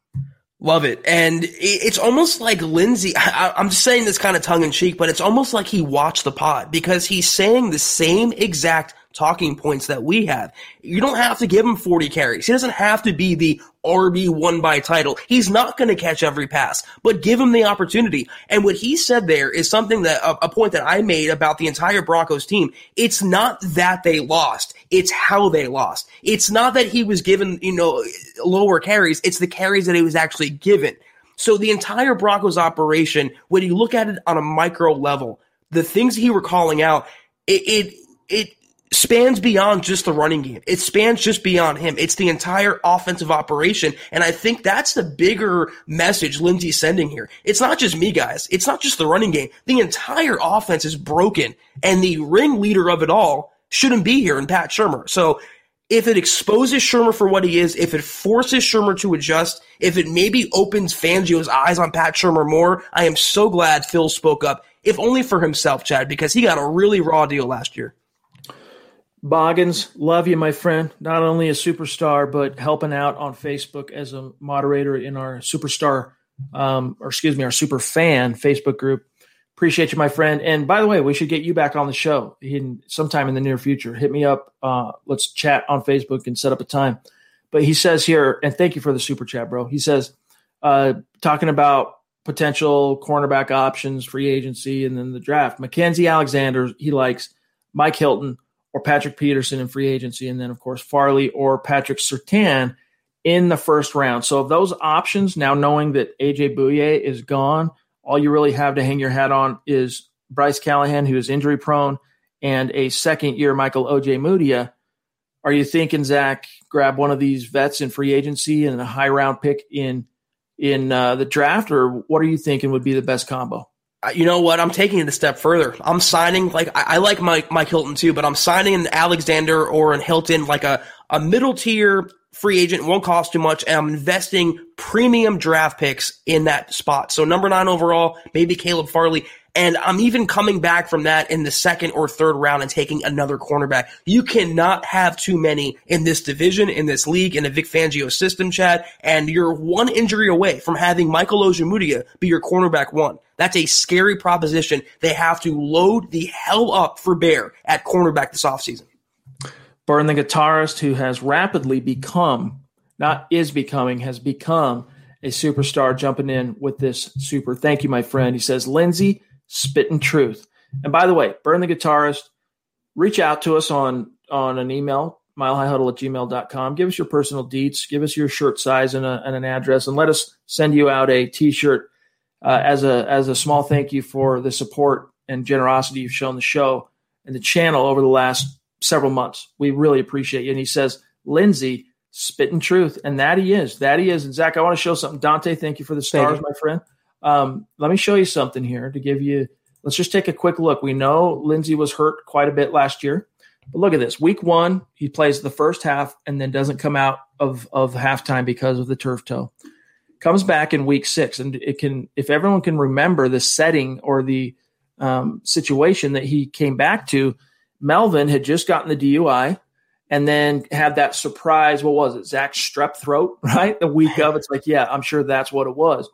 Love it. And it's almost like Lindsay, I, am just saying this kind of tongue in cheek, but it's almost like he watched the pod because he's saying the same exact talking points that we have. You don't have to give him 40 carries. He doesn't have to be the RB one by title. He's not going to catch every pass, but give him the opportunity. And what he said there is something that a, a, point that I made about the entire Broncos team. It's not that they lost. It's how they lost. It's not that he was given, you know, lower carries. It's the carries that he was actually given. So the entire Broncos operation, when you look at it on a micro level, the things he were calling out, it, it, it spans beyond just the running game. It spans just beyond him. It's the entire offensive operation. And I think that's the bigger message Lindsay's sending here. It's not just me, guys. It's not just the running game. The entire offense is broken and the ringleader of it all shouldn't be here in Pat Shurmur. So if it exposes Shurmur for what he is, if it forces Shurmur to adjust, if it maybe opens Fangio's eyes on Pat Shurmur more, I am so glad Phil spoke up, if only for himself, Chad, because he got a really raw deal last year. Boggins, love you, my friend. Not only a superstar, but helping out on Facebook as a moderator in our superstar, um, or excuse me, our super fan Facebook group. Appreciate you, my friend. And by the way, we should get you back on the show in sometime in the near future. Hit me up. Uh, let's chat on Facebook and set up a time. But he says here, and thank you for the super chat, bro. He says, uh, talking about potential cornerback options, free agency, and then the draft. Mackensie Alexander, he likes Mike Hilton or Patrick Peterson in free agency, and then of course Farley or Patrick Surtain in the first round. So those options, now knowing that AJ Bouye is gone, all you really have to hang your hat on is Bryce Callahan, who is injury prone, and a second year Michael Ojemudia. Are you thinking Zach grab one of these vets in free agency and a high round pick in in uh, the draft, or what are you thinking would be the best combo? You know what? I'm taking it a step further. I'm signing like I, I, like Mike Mike Hilton too, but I'm signing an Alexander or an Hilton like a a middle tier free agent won't cost too much, and I'm investing premium draft picks in that spot. So number nine overall, maybe Caleb Farley. And I'm even coming back from that in the second or third round and taking another cornerback. You cannot have too many in this division, in this league, in a Vic Fangio system, Chad. And you're one injury away from having Michael Ojemudia be your cornerback one. That's a scary proposition. They have to load the hell up for Bear at cornerback this offseason. Burn the guitarist who has rapidly become, not is becoming, has become a superstar jumping in with this super. Thank you, my friend. He says, Lindsay, spitting truth. And by the way, Burn the Guitarist, reach out to us on, on an email, milehighhuddle at gmail.com. Give us your personal deets, give us your shirt size and, a, and an address, and let us send you out a t shirt uh, as, a, as a small thank you for the support and generosity you've shown the show and the channel over the last several months. We really appreciate you. And he says, Lindsay, spitting truth. And that he is. That he is. And Zach, I want to show something. Dante, thank you for the stars, my friend. Um, let me show you something here to give you. Let's just take a quick look. We know Lindsay was hurt quite a bit last year. But look at this. Week one, he plays the first half and then doesn't come out of, of halftime because of the turf toe. Comes back in week six. And it can, if everyone can remember the setting or the um, situation that he came back to, Melvin had just gotten the DUI and then had that surprise. What was it? Zach strep throat, right? The week of, it's like, yeah, I'm sure that's what it was.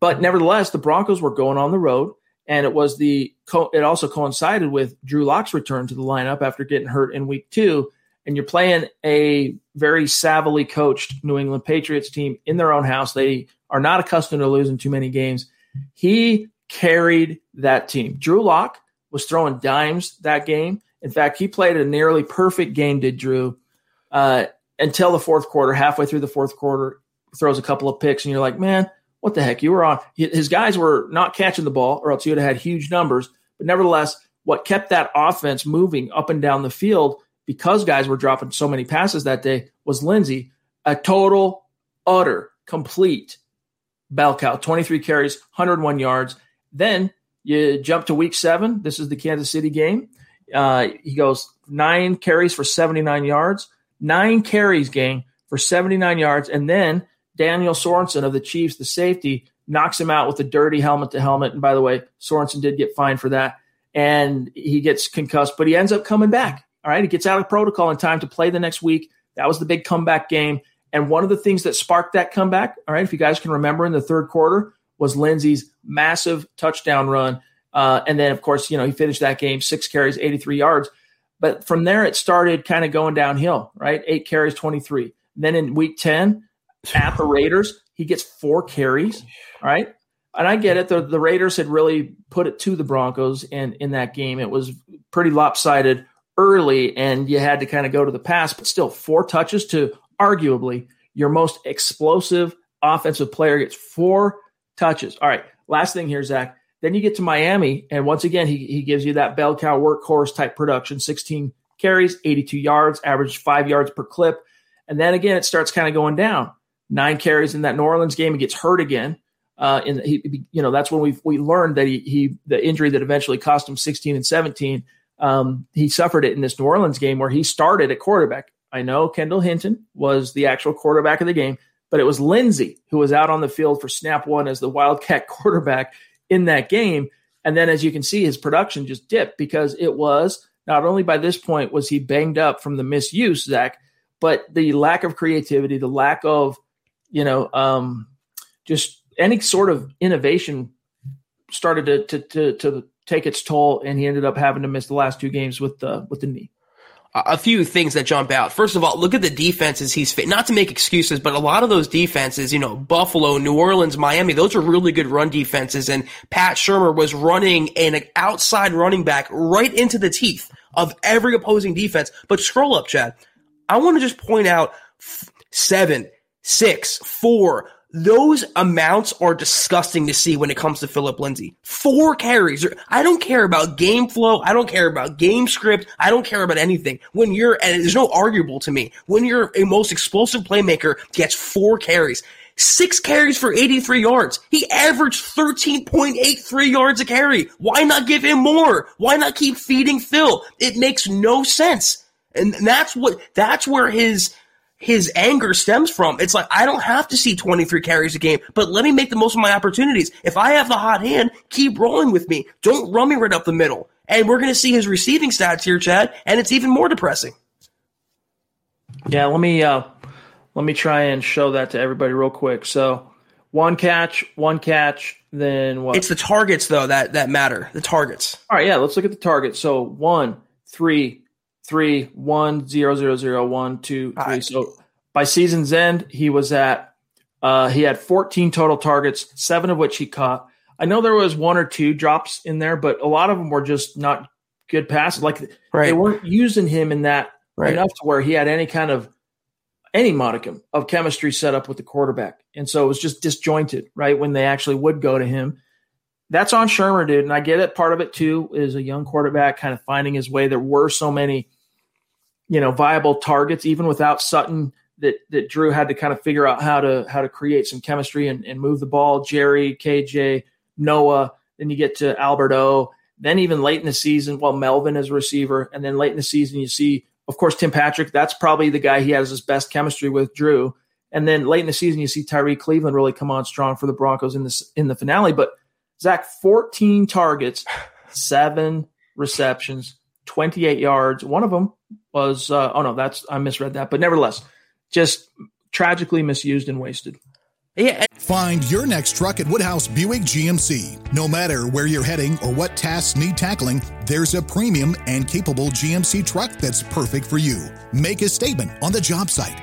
But nevertheless, the Broncos were going on the road, and it was the it also coincided with Drew Lock's return to the lineup after getting hurt in week two. And you're playing a very savvily coached New England Patriots team in their own house. They are not accustomed to losing too many games. He carried that team. Drew Lock was throwing dimes that game. In fact, he played a nearly perfect game, did Drew, uh, until the fourth quarter. Halfway through the fourth quarter, throws a couple of picks, and you're like, man, what the heck? You were on. His guys were not catching the ball, or else you would have had huge numbers. But nevertheless, what kept that offense moving up and down the field because guys were dropping so many passes that day was Lindsay, a total, utter, complete bell cow 23 carries, 101 yards. Then you jump to week seven. This is the Kansas City game. Uh, he goes nine carries for 79 yards, nine carries, gang, for 79 yards. And then Daniel Sorensen of the Chiefs, the safety, knocks him out with a dirty helmet to helmet. And by the way, Sorensen did get fined for that. And he gets concussed, but he ends up coming back. All right. He gets out of protocol in time to play the next week. That was the big comeback game. And one of the things that sparked that comeback, all right, if you guys can remember in the third quarter, was Lindsay's massive touchdown run uh, and then, of course, you know, he finished that game six carries, 83 yards. But from there, it started kind of going downhill, right? Eight carries, 23. then in week 10, at the Raiders, he gets four carries, right? And I get it. The, the Raiders had really put it to the Broncos in, in that game. It was pretty lopsided early, and you had to kind of go to the pass, but still, four touches to arguably your most explosive offensive player gets four touches. All right. Last thing here, Zach. Then you get to Miami, and once again, he, he gives you that bell cow workhorse type production 16 carries, 82 yards, average five yards per clip. And then again, it starts kind of going down. Nine carries in that New Orleans game, he gets hurt again. Uh, and he, you know, that's when we we learned that he, he the injury that eventually cost him 16 and 17. Um, he suffered it in this New Orleans game where he started at quarterback. I know Kendall Hinton was the actual quarterback of the game, but it was Lindsay who was out on the field for snap one as the Wildcat quarterback in that game. And then, as you can see, his production just dipped because it was not only by this point was he banged up from the misuse, Zach, but the lack of creativity, the lack of, you know, um, just any sort of innovation started to, to, to, to take its toll, and he ended up having to miss the last two games with the with the knee a few things that jump out. First of all, look at the defenses he's fit. Not to make excuses, but a lot of those defenses, you know, Buffalo, New Orleans, Miami, those are really good run defenses. And Pat Shurmur was running an outside running back right into the teeth of every opposing defense. But scroll up, Chad. I want to just point out seven, six, four, those amounts are disgusting to see when it comes to Phillip Lindsay. Four carries. I don't care about game flow. I don't care about game script. I don't care about anything. When you're, and there's no arguable to me, when you're a most explosive playmaker gets four carries, six carries for 83 yards. He averaged 13.83 yards a carry. Why not give him more? Why not keep feeding Phil? It makes no sense. And that's what, that's where his, his anger stems from. It's like, I don't have to see 23 carries a game, but let me make the most of my opportunities. If I have the hot hand, keep rolling with me. Don't run me right up the middle. And we're going to see his receiving stats here, Chad, and it's even more depressing. Yeah, let me uh, let me try and show that to everybody real quick. So, one catch, one catch, then what? It's the targets though that that matter. The targets. All right, yeah. Let's look at the targets. So one, three, three, one, zero, zero, zero, one, two, three. Right. So by season's end, he was at uh, he had 14 total targets, seven of which he caught. I know there was one or two drops in there, but a lot of them were just not good passes. Like right. they weren't using him in that right. enough to where he had any kind of any modicum of chemistry set up with the quarterback. And so it was just disjointed, right? When they actually would go to him. That's on Shurmur, dude. And I get it. Part of it too is a young quarterback kind of finding his way. There were so many, you know, viable targets, even without Sutton, that that Drew had to kind of figure out how to how to create some chemistry and, and move the ball. Jerry, KJ, Noah, then you get to Albert O. Then even late in the season, well, Melvin is a receiver, and then late in the season you see of course, Tim Patrick, that's probably the guy he has his best chemistry with, Drew. And then late in the season, you see Tyrie Cleveland really come on strong for the Broncos in this in the finale. But Zach, 14 targets, seven receptions, 28 yards. One of them was uh, oh no, that's I misread that, but nevertheless, just tragically misused and wasted. Yeah. Find your next truck at Woodhouse Buick GMC. No matter where you're heading or what tasks need tackling, there's a premium and capable GMC truck that's perfect for you. Make a statement on the job site,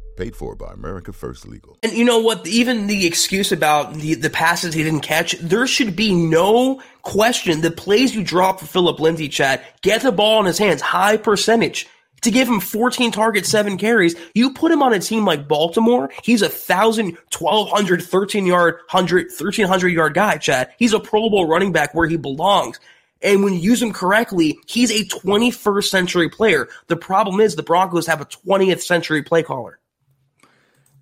Paid for by America First Legal. And you know what? Even the excuse about the, the passes he didn't catch, there should be no question. The plays you drop for Phillip Lindsay, Chad, get the ball in his hands, high percentage. To give him 14 targets, seven carries, you put him on a team like Baltimore, he's a thousand, 1200, 13 yard, 100, 1300 yard guy, Chad. He's a Pro Bowl running back where he belongs. And when you use him correctly, he's a 21st century player. The problem is the Broncos have a 20th century play caller.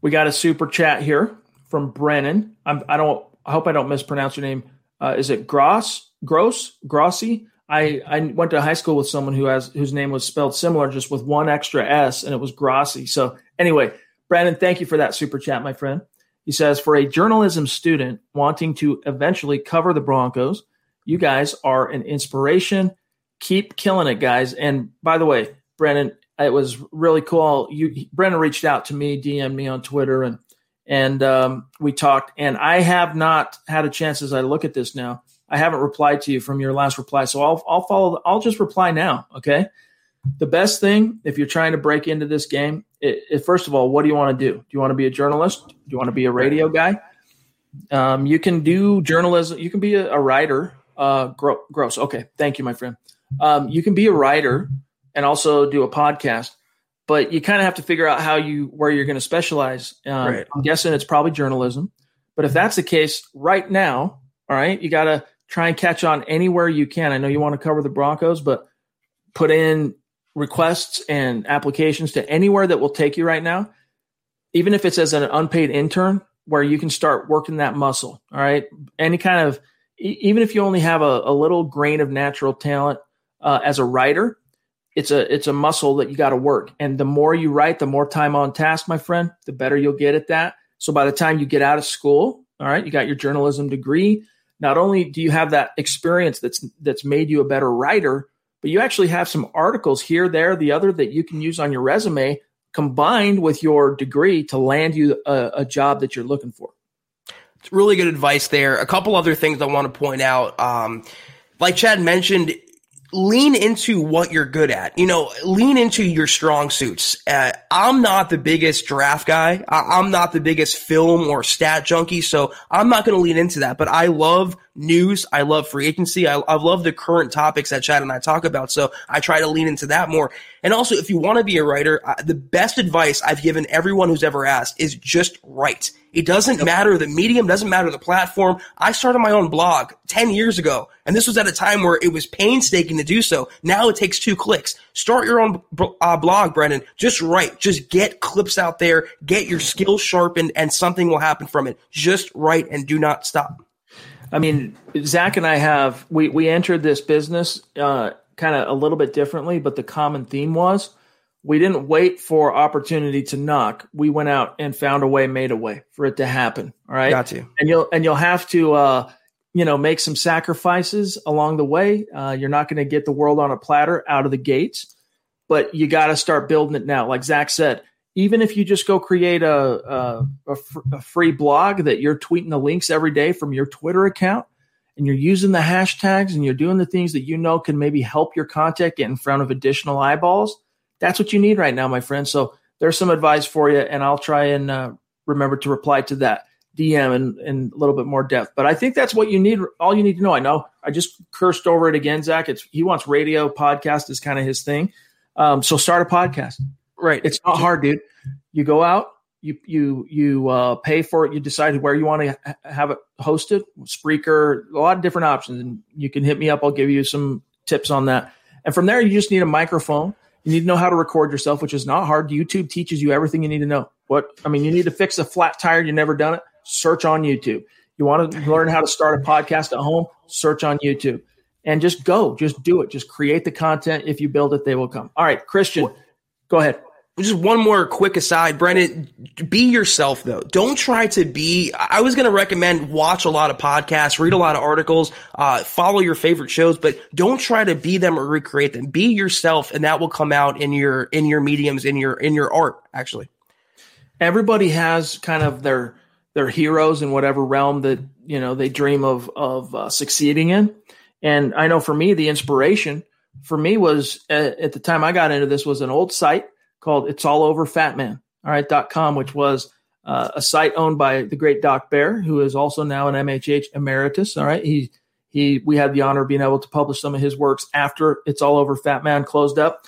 We got a super chat here from Brennan. I'm, I don't. I hope I don't mispronounce your name. Uh, is it Gross? Gross? Grossy? I, I went to high school with someone who has whose name was spelled similar, just with one extra S, and it was Grossi. So anyway, Brandon, thank you for that super chat, my friend. He says, for a journalism student wanting to eventually cover the Broncos, you guys are an inspiration. Keep killing it, guys. And by the way, Brennan, it was really cool. You Brennan reached out to me, DM me on Twitter, and and um, we talked. And I have not had a chance as I look at this now. I haven't replied to you from your last reply, so I'll I'll follow. I'll just reply now. Okay. The best thing if you're trying to break into this game, it, it, first of all, what do you want to do? Do you want to be a journalist? Do you want to be a radio guy? Um, you can do journalism. You can be a, a writer. Uh, gro- gross. Okay, thank you, my friend. Um, you can be a writer and also do a podcast, but you kind of have to figure out how you where you're going to specialize. Um, right. I'm guessing it's probably journalism, but if that's the case, right now, all right, you got to try and catch on anywhere you can. I know you want to cover the Broncos, but put in requests and applications to anywhere that will take you right now, even if it's as an unpaid intern, where you can start working that muscle. All right, any kind of even if you only have a, a little grain of natural talent uh, as a writer, it's a it's a muscle that you got to work. And the more you write, the more time on task, my friend, the better you'll get at that. So by the time you get out of school, all right, you got your journalism degree. Not only do you have that experience that's that's made you a better writer, but you actually have some articles here, there, the other that you can use on your resume combined with your degree to land you a, a job that you're looking for. It's really good advice there. A couple other things I want to point out. Um, like Chad mentioned, lean into what you're good at. You know, lean into your strong suits. Uh, I'm not the biggest draft guy. I- am not the biggest film or stat junkie, so I'm not going to lean into that. But I love news. I love free agency. I, I love the current topics that Chad and I talk about. So I try to lean into that more. And also, if you want to be a writer, uh, the best advice I've given everyone who's ever asked is just write. It doesn't matter the medium, doesn't matter the platform. I started my own blog 10 years ago, and this was at a time where it was painstaking to do so. Now it takes two clicks. Start your own uh, blog, Brendan. Just write. Just get clips out there, get your skills sharpened, and something will happen from it. Just write and do not stop. I mean, Zach and I have we we entered this business uh, kind of a little bit differently, but the common theme was we didn't wait for opportunity to knock. We went out and found a way, made a way for it to happen. All right, got you. And you'll and you'll have to uh, you know make some sacrifices along the way. Uh, you're not going to get the world on a platter out of the gates, but you got to start building it now. Like Zach said, even if you just go create a, a, a, fr- a, free blog that you're tweeting the links every day from your Twitter account and you're using the hashtags and you're doing the things that you know can maybe help your content get in front of additional eyeballs, that's what you need right now, my friend. So there's some advice for you, and I'll try and uh, remember to reply to that DM in, in a little bit more depth. But I think that's what you need. All you need to know. I know I just cursed over it again, Zach. It's he wants radio podcast is kind of his thing. Um, so start a podcast. Right. It's not hard, dude. You go out, you you you uh, pay for it. You decide where you want to ha- have it hosted. Spreaker, a lot of different options, and you can hit me up. I'll give you some tips on that. And from there, you just need a microphone. You need to know how to record yourself, which is not hard. YouTube teaches you everything you need to know. What I mean, you need to fix a flat tire. You've never done it. Search on YouTube. You want to learn how to start a podcast at home? Search on YouTube, and just go. Just do it. Just create the content. If you build it, they will come. All right, Christian, go ahead just one more quick aside, Brendan. Be yourself though. Don't try to be. I was going to recommend watch a lot of podcasts, read a lot of articles, uh, follow your favorite shows, but don't try to be them or recreate them. Be yourself, and that will come out in your in your mediums, in your in your art. Actually, everybody has kind of their their heroes in whatever realm that you know they dream of of uh, succeeding in. And I know for me, the inspiration for me was at, at the time I got into this was an old site called It's All Over Fat Man, all right, dot com, which was uh, a site owned by the great Doc Bear, who is also now an MHH emeritus. All right. He, he, we had the honor of being able to publish some of his works after It's All Over Fat Man closed up.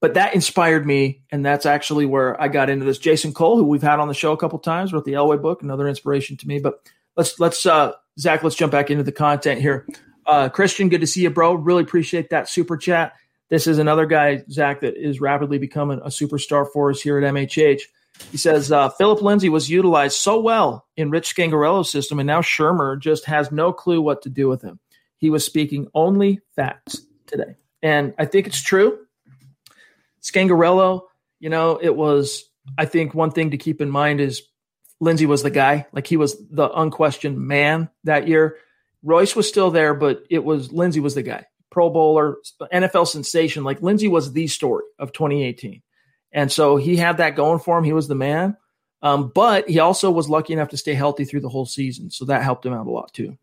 But that inspired me, and that's actually where I got into this. Jason Cole, who we've had on the show a couple times, wrote the Elway book, another inspiration to me. But let's let's uh, Zach, let's jump back into the content here. Uh, Christian, good to see you, bro. Really appreciate that super chat. This is another guy, Zach, that is rapidly becoming a superstar for us here at MHH. He says uh, Phillip Lindsay was utilized so well in Rich Scangarello's system, and now Shurmur just has no clue what to do with him. He was speaking only facts today, and I think it's true. Scangarello, you know, it was. I think one thing to keep in mind is Lindsay was the guy, like he was the unquestioned man that year. Royce was still there, but it was Lindsay was the guy. Pro Bowler, NFL sensation. Like Lindsay was the story of 2018. And so he had that going for him. He was the man. Um, but he also was lucky enough to stay healthy through the whole season. So that helped him out a lot too.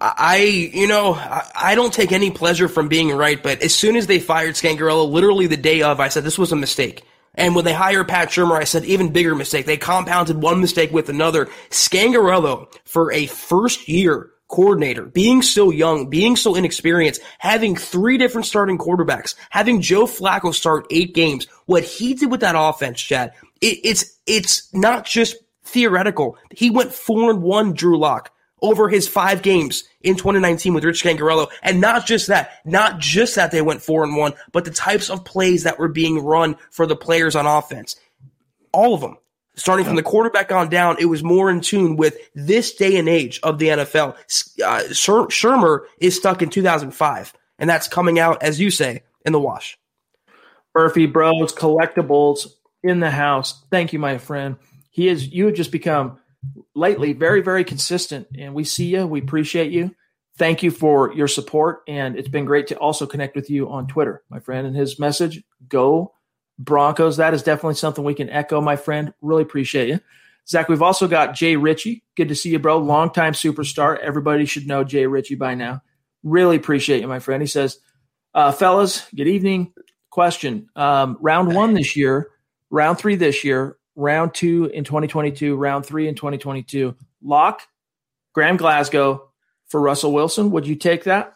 I, you know, I don't take any pleasure from being right, but as soon as they fired Scangarello, literally the day of, I said this was a mistake. And when they hired Pat Shurmur, I said even bigger mistake. They compounded one mistake with another. Scangarello, for a first year coordinator, being so young, being so inexperienced, having three different starting quarterbacks, having Joe Flacco start eight games, what he did with that offense, Chad, it, it's it's not just theoretical. He went four and one, Drew Lock, over his five games in 2019 with Rich Scangarello. And not just that, not just that they went four and one, but the types of plays that were being run for the players on offense. All of them starting from the quarterback on down, it was more in tune with this day and age of the NFL. Uh, Shurmur is stuck in 2005, and that's coming out, as you say, in the wash. Murphy Bros Collectibles in the house. Thank you, my friend. He is. You have just become lately very, very consistent, and we see you. We appreciate you. Thank you for your support, and it's been great to also connect with you on Twitter, my friend. And his message: "Go Broncos." That is definitely something we can echo, my friend. Really appreciate you. Zach, we've also got Jay Ritchie. Good to see you, bro. Longtime superstar. Everybody should know Jay Ritchie by now. Really appreciate you, my friend. He says, uh, fellas, good evening. Question um, Round one this year, round three this year, round two in 2022, round three in 2022. Lock, Graham Glasgow for Russell Wilson. Would you take that?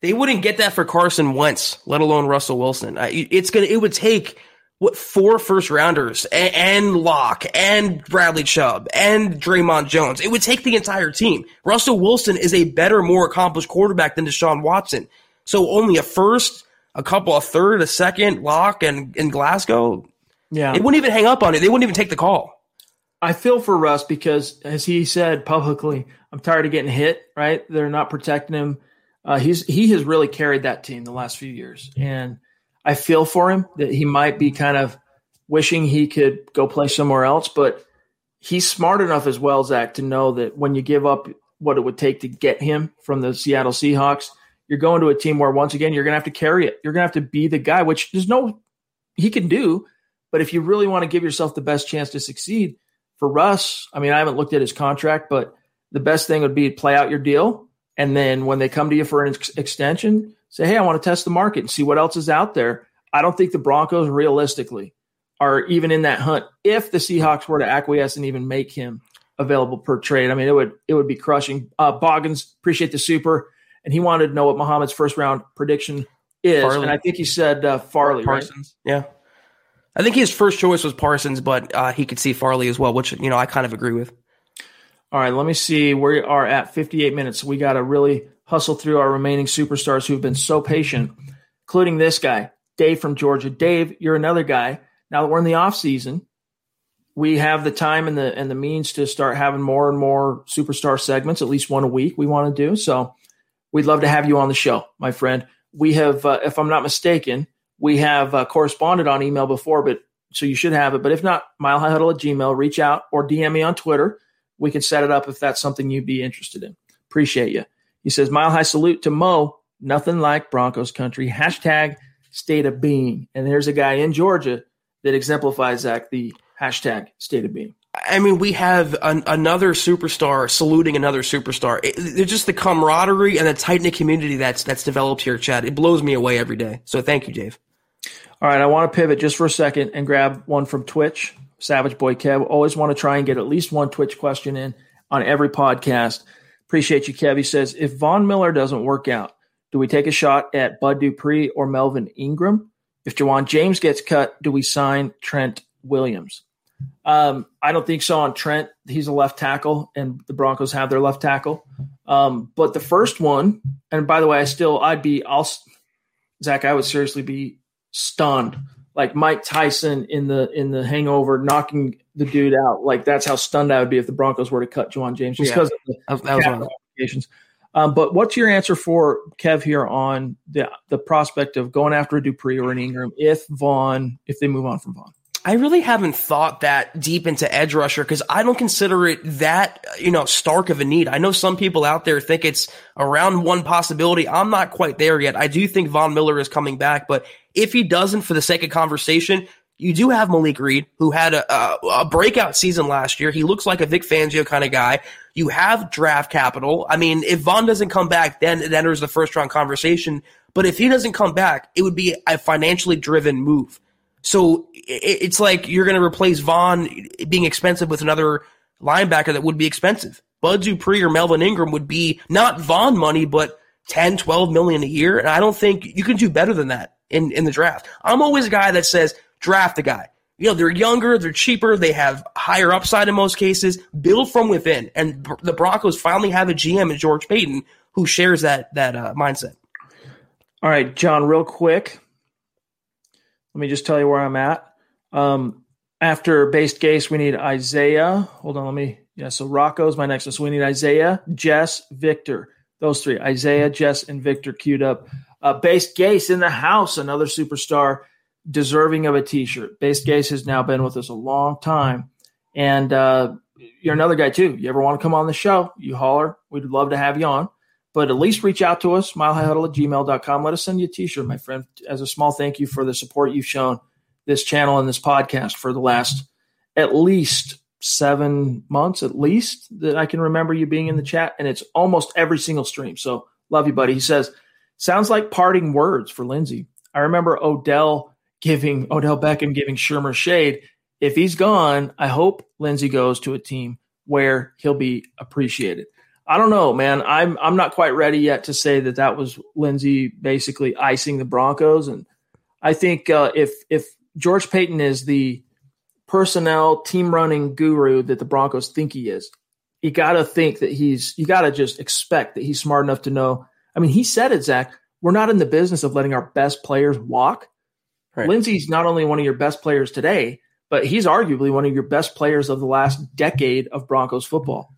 They wouldn't get that for Carson Wentz, let alone Russell Wilson. It's gonna. It would take what four first rounders and, and Lock and Bradley Chubb and Dre'Mont Jones. It would take the entire team. Russell Wilson is a better, more accomplished quarterback than Deshaun Watson. So only a first, a couple, a third, a second, Lock and, in Glasgow. Yeah. They wouldn't even hang up on it. They wouldn't even take the call. I feel for Russ because, as he said publicly, I'm tired of getting hit. Right? They're not protecting him. Uh, he's he has really carried that team the last few years, and I feel for him that he might be kind of wishing he could go play somewhere else, but he's smart enough as well, Zach, to know that when you give up what it would take to get him from the Seattle Seahawks, you're going to a team where once again you're going to have to carry it. You're going to have to be the guy, which there's no he can do, but if you really want to give yourself the best chance to succeed, for Russ, I mean, I haven't looked at his contract, but the best thing would be to play out your deal, and then when they come to you for an ex- extension, say, hey, I want to test the market and see what else is out there. I don't think the Broncos realistically are even in that hunt if the Seahawks were to acquiesce and even make him available per trade. I mean, it would it would be crushing. Uh, Boggins, appreciate the super, and he wanted to know what Muhammad's first round prediction is, Farley. and I think he said uh, Farley, Parsons. Right? Yeah, I think his first choice was Parsons, but uh, he could see Farley as well, which you know I kind of agree with. All right, let me see. We are at 58 minutes. We got to really hustle through our remaining superstars who've been so patient, including this guy, Dave from Georgia. Dave, you're another guy. Now that we're in the off season, we have the time and the and the means to start having more and more superstar segments, at least one a week. We want to do so. We'd love to have you on the show, my friend. We have, uh, if I'm not mistaken, we have uh, corresponded on email before, but so you should have it. But if not, milehighhuddle at Gmail, reach out or DM me on Twitter. We can set it up if that's something you'd be interested in. Appreciate you. He says, Mile high salute to Mo. Nothing like Broncos country. Hashtag state of being. And there's a guy in Georgia that exemplifies Zach the hashtag state of being. I mean, we have an, another superstar saluting another superstar. It's just the camaraderie and the tight knit community that's that's developed here, Chad. It blows me away every day. So thank you, Dave. All right, I want to pivot just for a second and grab one from Twitch. Savage Boy Kev. Always want to try and get at least one Twitch question in on every podcast. Appreciate you, Kev. He says, if Von Miller doesn't work out, do we take a shot at Bud Dupree or Melvin Ingram? If Ja'Wuan James gets cut, do we sign Trent Williams? Um, I don't think so on Trent. He's a left tackle, and the Broncos have their left tackle. Um, but the first one, and by the way, I still, I'd be, I'll, Zach, I would seriously be stunned, like Mike Tyson in the in the Hangover, knocking the dude out. Like that's how stunned I would be if the Broncos were to cut Ja'Wuan James just because yeah. of the that was one of the applications. Um, but what's your answer for Kev here on the the prospect of going after a Dupree or an Ingram if Von if they move on from Von? I really haven't thought that deep into edge rusher because I don't consider it that, you know, stark of a need. I know some people out there think it's around one possibility. I'm not quite there yet. I do think Von Miller is coming back, but if he doesn't, for the sake of conversation, you do have Malik Reed, who had a, a, a, breakout season last year. He looks like a Vic Fangio kind of guy. You have draft capital. I mean, if Von doesn't come back, then it enters the first round conversation. But if he doesn't come back, it would be a financially driven move. So it's like you're going to replace Von being expensive with another linebacker that would be expensive. Bud Dupree or Melvin Ingram would be not Von money, but 10, 12 million a year. And I don't think you can do better than that in, in the draft. I'm always a guy that says, draft the guy. You know, they're younger, they're cheaper, they have higher upside in most cases. Build from within, and the Broncos finally have a GM in George Paton who shares that that uh, mindset. All right, John, real quick. Let me just tell you where I'm at. Um, after based case, we need Isaiah. Hold on, let me. Yeah, so Rocco's my next one. So we need Isaiah, Jess, Victor. Those three: Isaiah, Jess, and Victor queued up. Uh, based Gase in the house, another superstar deserving of a T-shirt. Base Case has now been with us a long time, and uh, you're another guy too. You ever want to come on the show? You holler. We'd love to have you on. But at least reach out to us, milehighhuddle at gmail.com. Let us send you a t-shirt, my friend, as a small thank you for the support you've shown this channel and this podcast for the last at least seven months, at least that I can remember you being in the chat. And it's almost every single stream. So love you, buddy. He says, sounds like parting words for Lindsay. I remember Odell giving Odell Beckham giving Shurmur shade. If he's gone, I hope Lindsay goes to a team where he'll be appreciated. I don't know, man. I'm I'm not quite ready yet to say that that was Lindsay basically icing the Broncos, and I think uh, if if George Paton is the personnel team running guru that the Broncos think he is, you got to think that he's you got to just expect that he's smart enough to know. I mean, he said it, Zach. We're not in the business of letting our best players walk. Right. Lindsay's not only one of your best players today, but he's arguably one of your best players of the last decade of Broncos football.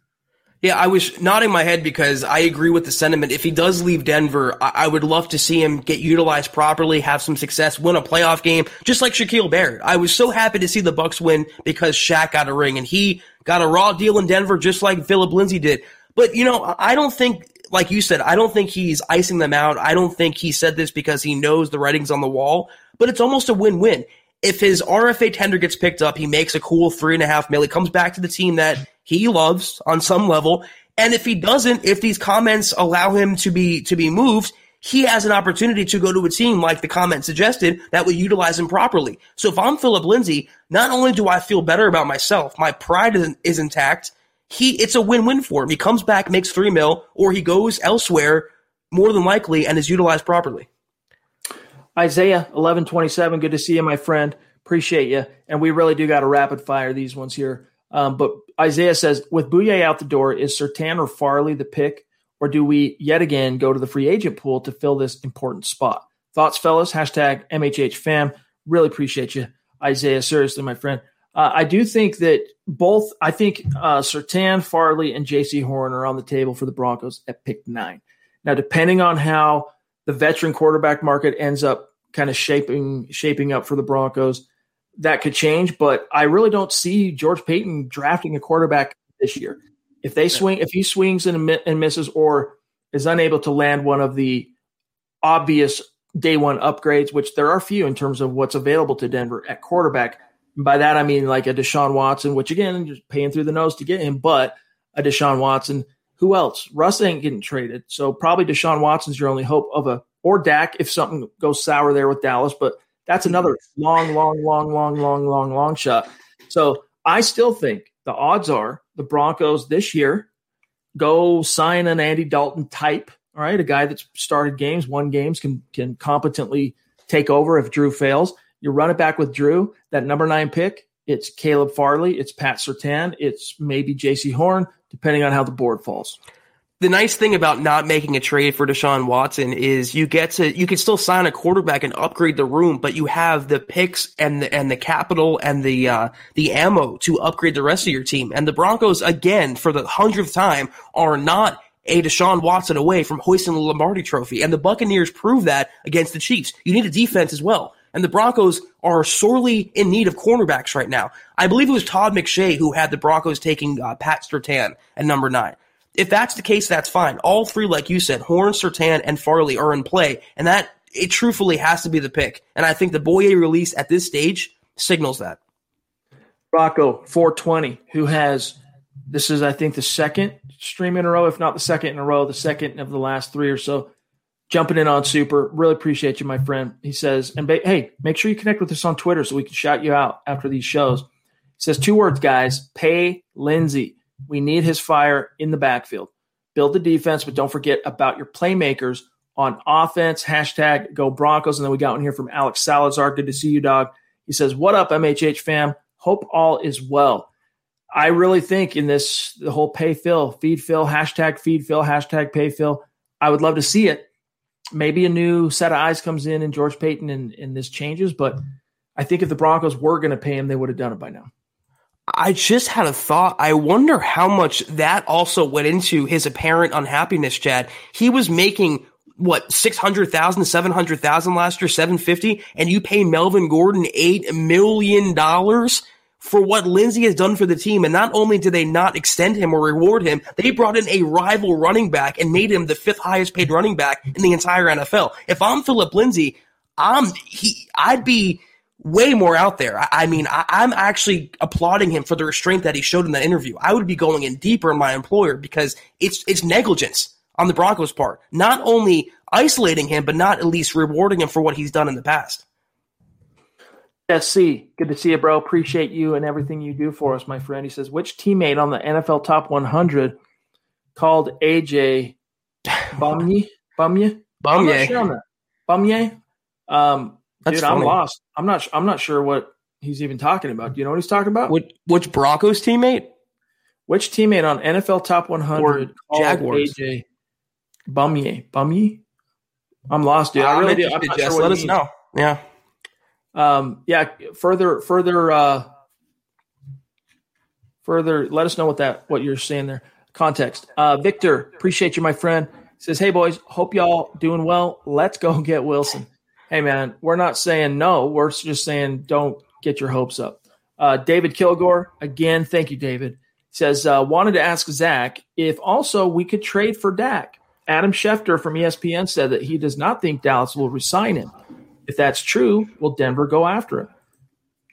Yeah, I was nodding my head because I agree with the sentiment. If he does leave Denver, I, I would love to see him get utilized properly, have some success, win a playoff game, just like Shaquille Barrett. I was so happy to see the Bucs win because Shaq got a ring and he got a raw deal in Denver, just like Phillip Lindsay did. But you know, I don't think, like you said, I don't think he's icing them out. I don't think he said this because he knows the writing's on the wall. But it's almost a win-win if his RFA tender gets picked up, he makes a cool three and a half mil. He comes back to the team that he loves on some level. And if he doesn't, if these comments allow him to be to be moved, he has an opportunity to go to a team like the comment suggested that would utilize him properly. So if I'm Phillip Lindsay, not only do I feel better about myself, my pride is, is intact. He it's a win-win for him. He comes back, makes three mil, or he goes elsewhere more than likely and is utilized properly. Isaiah eleven twenty seven. Good to see you, my friend. Appreciate you. And we really do got to rapid fire these ones here. Um, but Isaiah says, with Bouye out the door, is Surtain or Farley the pick, or do we yet again go to the free agent pool to fill this important spot? Thoughts, fellas? Hashtag MHH fam. Really appreciate you, Isaiah. Seriously, my friend. Uh, I do think that both, I think uh, Surtain, Farley, and Jaycee Horn are on the table for the Broncos at pick nine. Now, depending on how the veteran quarterback market ends up kind of shaping shaping up for the Broncos, that could change. But I really don't see George Paton drafting a quarterback this year. If they swing, if he swings and, and misses, or is unable to land one of the obvious day one upgrades, which there are few in terms of what's available to Denver at quarterback. And by that I mean like a Deshaun Watson, which again, just paying through the nose to get him, but a Deshaun Watson. Who else? Russ ain't getting traded, so probably Deshaun Watson's your only hope of a or Dak if something goes sour there with Dallas. But that's another long, long, long, long, long, long, long shot. So I still think the odds are the Broncos this year go sign an Andy Dalton type, all right, a guy that's started games, won games, can can competently take over if Drew fails. You run it back with Drew, that number nine pick. It's Caleb Farley, it's Pat Surtain, it's maybe Jaycee Horn, depending on how the board falls the nice thing about not making a trade for Deshaun Watson is you get to you can still sign a quarterback and upgrade the room, but you have the picks and the and the capital and the uh, the ammo to upgrade the rest of your team. And the Broncos, again, for the hundredth time, are not a Deshaun Watson away from hoisting the Lombardi Trophy. And the Buccaneers prove that against the Chiefs. You need a defense as well. And the Broncos are sorely in need of cornerbacks right now. I believe it was Todd McShay who had the Broncos taking uh, Pat Surtain at number nine. If that's the case, that's fine. All three, like you said, Horn, Surtain, and Farley are in play, and that it truthfully has to be the pick. And I think the Bouye release at this stage signals that. Rocco 420, who has this is I think the second stream in a row, if not the second in a row, the second of the last three or so. Jumping in on Super, really appreciate you, my friend. He says, and ba- hey, make sure you connect with us on Twitter so we can shout you out after these shows. He says two words, guys: pay Lindsay. We need his fire in the backfield. Build the defense, but don't forget about your playmakers on offense. Hashtag go Broncos. And then we got one here from Alex Salazar. Good to see you, dog. He says, What up, MHH fam? Hope all is well. I really think in this, the whole pay Phil, feed Phil, hashtag feed Phil, hashtag pay Phil, I would love to see it. Maybe a new set of eyes comes in and George Paton and, and this changes, but I think if the Broncos were going to pay him, they would have done it by now. I just had a thought. I wonder how much that also went into his apparent unhappiness, Chad. He was making what 600,000 700,000 last year 750 and you pay Melvin Gordon 8 million dollars for what Lindsay has done for the team and not only did they not extend him or reward him they brought in a rival running back and made him the fifth highest paid running back in the entire NFL if I'm Phillip Lindsay I'm he I'd be way more out there. I, I mean, I, am actually applauding him for the restraint that he showed in that interview. I would be going in deeper in my employer because it's it's negligence on the Broncos' part. Not only isolating him, but not at least rewarding him for what he's done in the past. SC, good to see you, bro. Appreciate you and everything you do for us, my friend. He says, which teammate on the NFL Top 100 called AJ Bumye? Bumye? Bumye. Bumye? Um, That's dude, funny. I'm lost. I'm not. I'm not sure what he's even talking about. Do you know what he's talking about? Which, which Broncos teammate? Which teammate on NFL Top 100 or Jaguars? AJ Bumye. Bumye? I'm lost, dude. I really do. I'm not sure let us know. Yeah. Um, yeah. Further, further, uh, further. Let us know what that what you're saying there. Context. Uh, Victor, appreciate you, my friend. Says, hey boys, hope y'all doing well. Let's go get Wilson. Hey man, we're not saying no. We're just saying don't get your hopes up. Uh, David Kilgore, again, thank you, David. Says, uh, wanted to ask Zach if also we could trade for Dak. Adam Schefter from ESPN said that he does not think Dallas will resign him. If that's true, will Denver go after him?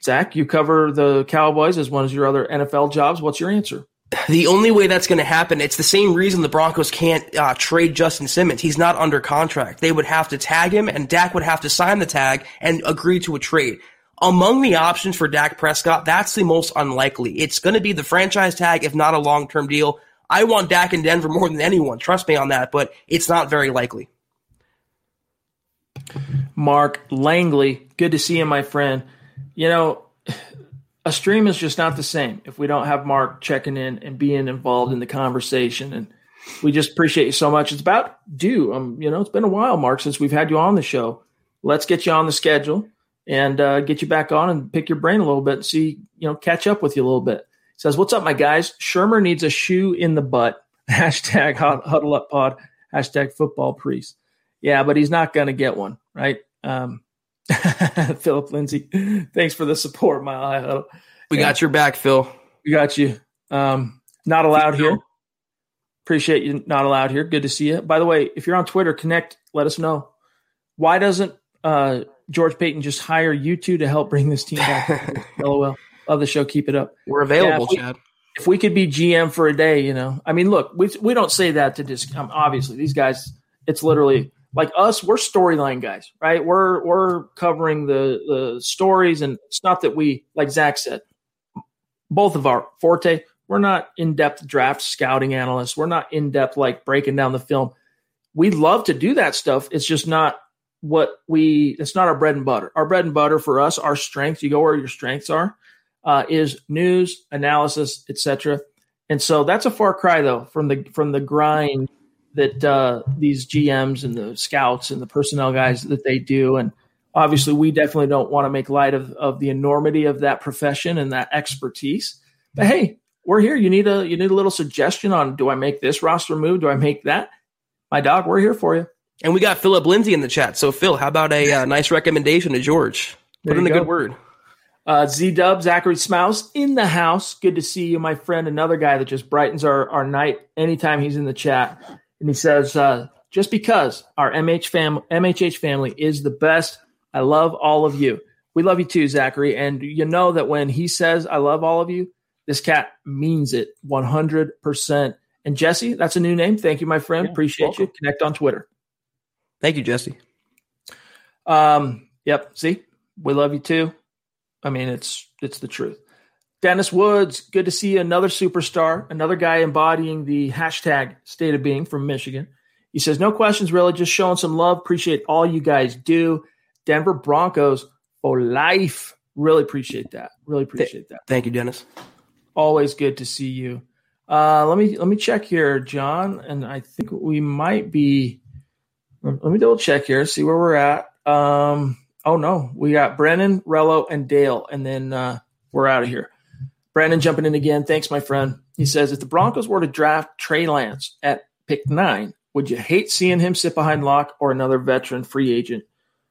Zach, you cover the Cowboys as one of your other NFL jobs. What's your answer? The only way that's going to happen, it's the same reason the Broncos can't uh, trade Justin Simmons. He's not under contract. They would have to tag him, and Dak would have to sign the tag and agree to a trade. Among the options for Dak Prescott, that's the most unlikely. It's going to be the franchise tag, if not a long term deal. I want Dak in Denver more than anyone. Trust me on that, but it's not very likely. Mark Langley, good to see you, my friend. You know, a stream is just not the same if we don't have Mark checking in and being involved in the conversation. And we just appreciate you so much. It's about due. Um, you know, it's been a while, Mark, since we've had you on the show. Let's get you on the schedule and uh, get you back on and pick your brain a little bit see, you know, catch up with you a little bit says, What's up, my guys? Shurmur needs a shoe in the butt. Hashtag huddle up pod. Hashtag football priest. Yeah, but he's not going to get one, right? Um, Phillip Lindsay, thanks for the support, my eye We yeah. got your back, Phil. We got you. Um, not allowed here. Appreciate you not allowed here. Good to see you. By the way, if you're on Twitter, connect. Let us know. Why doesn't uh, George Paton just hire you two to help bring this team back? LOL. Love the show. Keep it up. We're available, yeah, if we, Chad. If we could be GM for a day, you know, I mean, look, we we don't say that to just um, obviously these guys. It's literally like us. We're storyline guys, right? We're we're covering the the stories, and not that we like Zach said. Both of our forte. We're not in depth draft scouting analysts. We're not in depth like breaking down the film. We love to do that stuff. It's just not what we it's not our bread and butter. Our bread and butter for us, our strength. you go where your strengths are uh, is news, analysis, etc. And so that's a far cry though from the from the grind that uh, these GMs and the scouts and the personnel guys that they do. And obviously, we definitely don't want to make light of, of the enormity of that profession and that expertise. But hey, we're here. You need a you need a little suggestion on do I make this roster move? Do I make that? My dog, we're here for you. And we got Phillip Lindsay in the chat. So Phil, how about a uh, nice recommendation to George? Put in a go. good word. Uh, Z Dub, Zachary Smouse in the house. Good to see you, my friend. Another guy that just brightens our, our night anytime he's in the chat. And he says, uh, just because our MH fam- MHH family is the best, I love all of you. We love you too, Zachary. And you know that when he says, I love all of you, this cat means it 100%. And Jesse, that's a new name. Thank you, my friend. Yeah, Appreciate welcome. you. Connect on Twitter. Thank you, Jesse. Um, yep. See, we love you too. I mean, it's it's the truth. Dennis Woods, good to see you. Another superstar, another guy embodying the hashtag state of being from Michigan. He says, No questions, really, just showing some love. Appreciate all you guys do. Denver Broncos for life. Really appreciate that. Really appreciate that. Thank you, Dennis. Always good to see you. Uh, let me let me check here, John, and I think we might be. Let me double check here, see where we're at. Um, Oh no, we got Brennan, Rello, and Dale, and then uh, we're out of here. Brandon jumping in again. Thanks, my friend. He says if the Broncos were to draft Trey Lance at pick nine, Would you hate seeing him sit behind Lock or another veteran free agent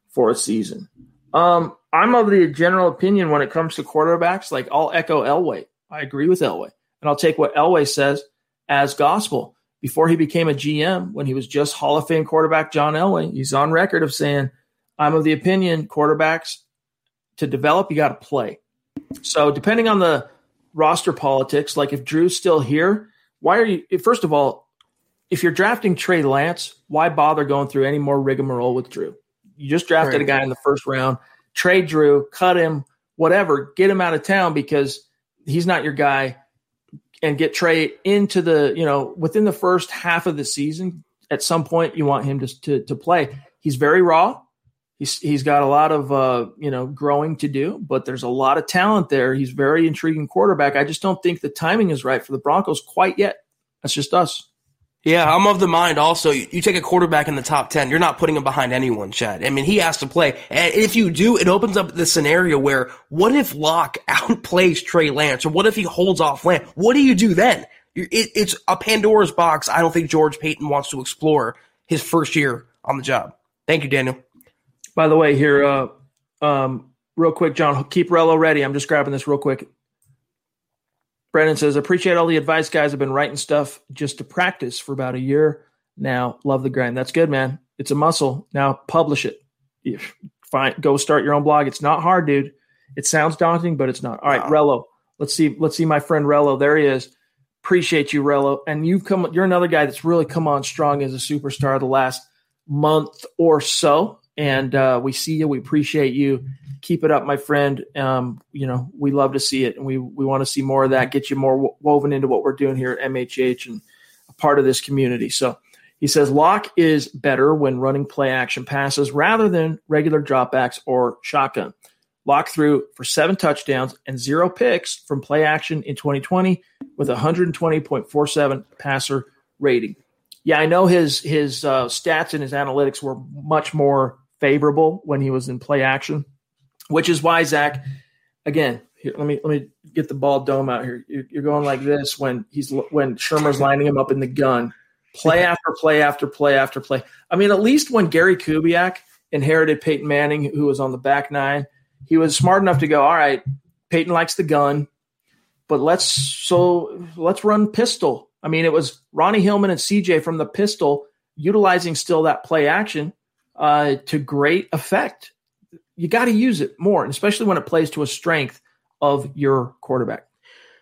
for a season? Um, I'm of the general opinion when it comes to quarterbacks, like I'll echo Elway. I agree with Elway. And I'll take what Elway says as gospel. Before he became a GM, when he was just Hall of Fame quarterback John Elway, he's on record of saying, I'm of the opinion quarterbacks to develop, you got to play. So depending on the roster politics, like if Drew's still here, why are you, first of all, if you're drafting Trey Lance, why bother going through any more rigmarole with Drew? You just drafted right. a guy in the first round, trade Drew, cut him, whatever, get him out of town because he's not your guy and get Trey into the, you know, within the first half of the season, at some point you want him to, to, to play. He's very raw. He's, he's got a lot of, uh, you know, growing to do, but there's a lot of talent there. He's very intriguing quarterback. I just don't think the timing is right for the Broncos quite yet. That's just us. Yeah, I'm of the mind also. You, take a quarterback in the top 10, you're not putting him behind anyone, Chad. I mean, he has to play. And if you do, it opens up the scenario where what if Lock outplays Trey Lance or what if he holds off Lance? What do you do then? It, it's a Pandora's box I don't think George Paton wants to explore his first year on the job. Thank you, Daniel. By the way, here, uh, um, real quick, John, keep Rello ready. I'm just grabbing this real quick. Brennan says, appreciate all the advice, guys. I've been writing stuff just to practice for about a year now. Love the grind. That's good, man. It's a muscle. Now publish it. Fine. Go start your own blog. It's not hard, dude. It sounds daunting, but it's not. All right, wow. Rello. Let's see. Let's see my friend Rello. There he is. Appreciate you, Rello. And you've come. You're another guy that's really come on strong as a superstar the last month or so. And uh, we see you. We appreciate you keep it up, my friend. Um, you know, we love to see it, and we we want to see more of that. Get you more woven into what we're doing here at MHH and a part of this community. So he says Lock is better when running play action passes rather than regular dropbacks or shotgun. Lock through for seven touchdowns and zero picks from play action in 2020 with 120.47 passer rating. Yeah, I know his his uh, stats and his analytics were much more favorable when he was in play action which is why Zach, again, here, let me let me get the ball dome out here. You're, you're going like this when he's when Shurmur's lining him up in the gun, play after play after play after play. I mean, at least when Gary Kubiak inherited Peyton Manning, who was on the back nine, he was smart enough to go, all right, Peyton likes the gun, but let's so let's run pistol. I mean, it was Ronnie Hillman and CJ from the pistol utilizing still that play action uh, to great effect you got to use it more, and especially when it plays to a strength of your quarterback.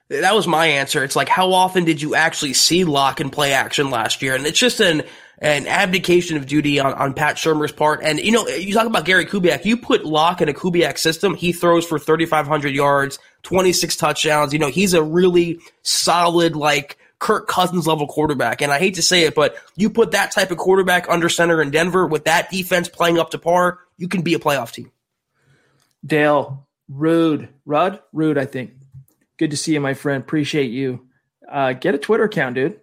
That was my answer. It's like, how often did you actually see lock and play action last year? And it's just an an abdication of duty on, on Pat Shurmur's part. And you know, you talk about Gary Kubiak. You put lock in a Kubiak system, he throws for 3,500 yards, 26 touchdowns. You know, he's a really solid, like Kirk Cousins level quarterback. And I hate to say it, but you put that type of quarterback under center in Denver with that defense playing up to par, you can be a playoff team. Dale, Rude, Rudd, Rude, I think. Good to see you, my friend. Appreciate you. Uh, get a Twitter account, dude.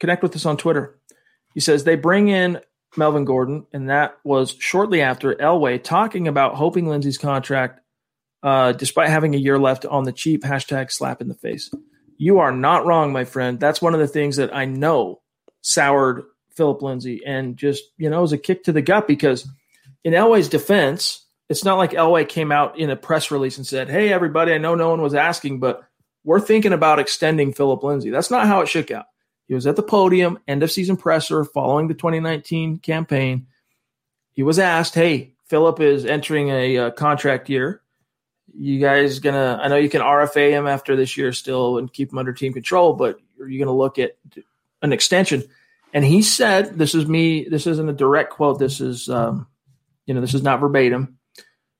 Connect with us on Twitter. He says they bring in Melvin Gordon, and that was shortly after Elway talking about hoping Lindsay's contract, uh, despite having a year left on the cheap. Hashtag slap in the face. You are not wrong, my friend. That's one of the things that I know soured Phillip Lindsay and just, you know, it was a kick to the gut because in Elway's defense, it's not like Elway came out in a press release and said, "Hey, everybody, I know no one was asking, but we're thinking about extending Phillip Lindsay." That's not how it shook out. He was at the podium, end of season presser, following the 2019 campaign. He was asked, "Hey, Phillip is entering a uh, contract year. You guys gonna? I know you can RFA him after this year still and keep him under team control, but are you gonna look at an extension?" And he said, "This is me. This isn't a direct quote. This is, um, you know, this is not verbatim."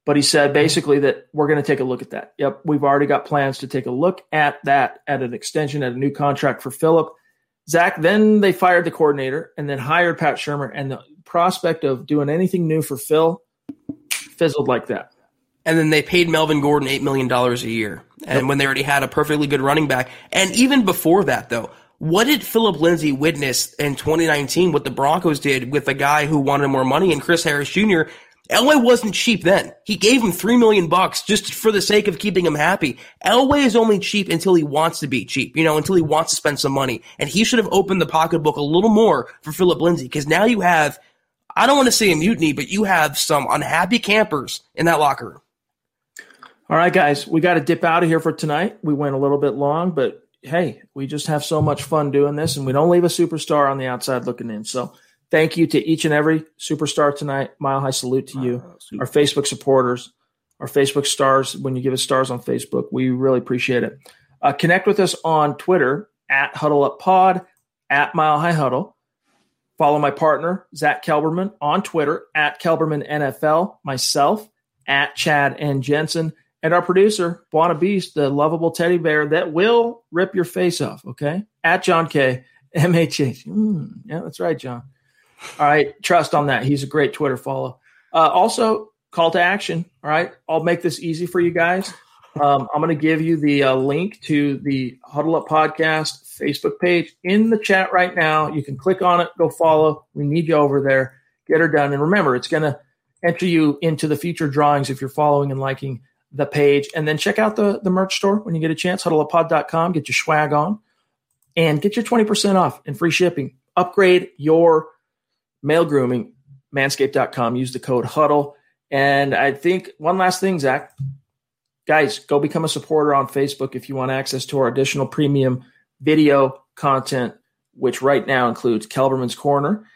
But he said basically that we're going to take a look at that. Yep, we've already got plans to take a look at that at an extension, at a new contract for Phillip. Zach, then they fired the coordinator and then hired Pat Shurmur, and the prospect of doing anything new for Phil fizzled like that. And then they paid Melvin Gordon $8 million a year. And yep. when they already had a perfectly good running back. And even before that, though, what did Phillip Lindsay witness in 2019? What the Broncos did with a guy who wanted more money and Chris Harris Jr Elway wasn't cheap then. He gave him three million bucks just for the sake of keeping him happy. Elway is only cheap until he wants to be cheap, you know, until he wants to spend some money. And he should have opened the pocketbook a little more for Phillip Lindsay because now you have, I don't want to say a mutiny, but you have some unhappy campers in that locker room. All right, guys, we got to dip out of here for tonight. We went a little bit long, but hey, we just have so much fun doing this, and we don't leave a superstar on the outside looking in. So thank you to each and every superstar tonight. Mile high salute to you, uh, our Facebook supporters, our Facebook stars. When you give us stars on Facebook, we really appreciate it. Uh, connect with us on Twitter at Huddle Up Pod, at Mile High Huddle. Follow my partner, Zach Kelberman, on Twitter at Kelberman NFL, myself at Chad and Jensen, and our producer, Buona Beast, the lovable teddy bear that will rip your face off, okay? At John K. MHH. Mm, yeah, that's right, John. All right, trust on that. He's a great Twitter follow. Uh, also, call to action. All right, I'll make this easy for you guys. Um, I'm going to give you the uh, link to the Huddle Up Podcast Facebook page in the chat right now. You can click on it, go follow. We need you over there. Get her done. And remember, it's going to enter you into the future drawings if you're following and liking the page. And then check out the, the merch store when you get a chance, huddleuppod.com. Get your swag on and get your 20% off and free shipping. Upgrade your male grooming, manscaped.com. Use the code huddle. And I think one last thing, Zach. Guys, go become a supporter on Facebook if you want access to our additional premium video content, which right now includes Kelberman's Corner,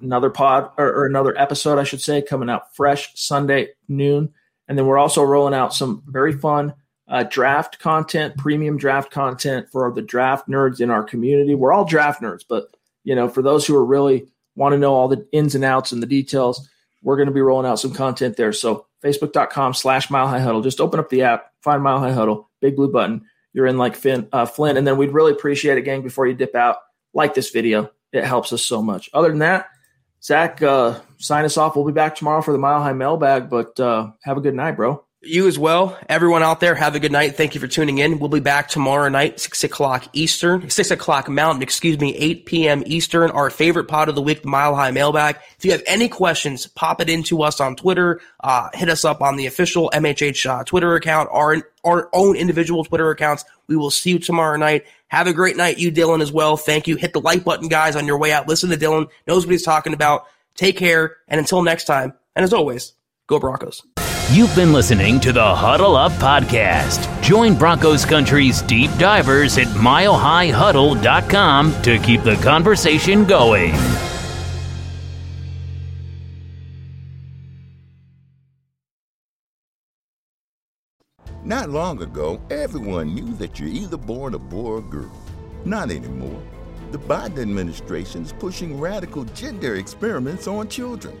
another pod or, or another episode, I should say, coming out fresh Sunday noon. And then we're also rolling out some very fun uh, draft content, premium draft content for the draft nerds in our community. We're all draft nerds, but you know, for those who are really want to know all the ins and outs and the details, we're going to be rolling out some content there. So facebook.com slash mile high huddle. Just open up the app, find mile high huddle, big blue button. You're in like Finn, uh, Flint. And then we'd really appreciate it, gang, before you dip out, like this video. It helps us so much. Other than that, Zach, uh, sign us off. We'll be back tomorrow for the mile high mailbag, but uh, have a good night, bro. You as well. Everyone out there, have a good night. Thank you for tuning in. We'll be back tomorrow night, 6 o'clock Eastern, 6 o'clock Mountain, excuse me, 8 p.m. Eastern. Our favorite pod of the week, the Mile High Mailbag. If you have any questions, pop it into us on Twitter. Uh, hit us up on the official MHH uh, Twitter account, our, our own individual Twitter accounts. We will see you tomorrow night. Have a great night, you, Dylan, as well. Thank you. Hit the like button, guys, on your way out. Listen to Dylan, knows what he's talking about. Take care, and until next time, and as always, go Broncos. You've been listening to the Huddle Up Podcast. Join Broncos Country's deep divers at milehighhuddle.com to keep the conversation going. Not long ago, everyone knew that you're either born a boy or girl. Not anymore. The Biden administration is pushing radical gender experiments on children,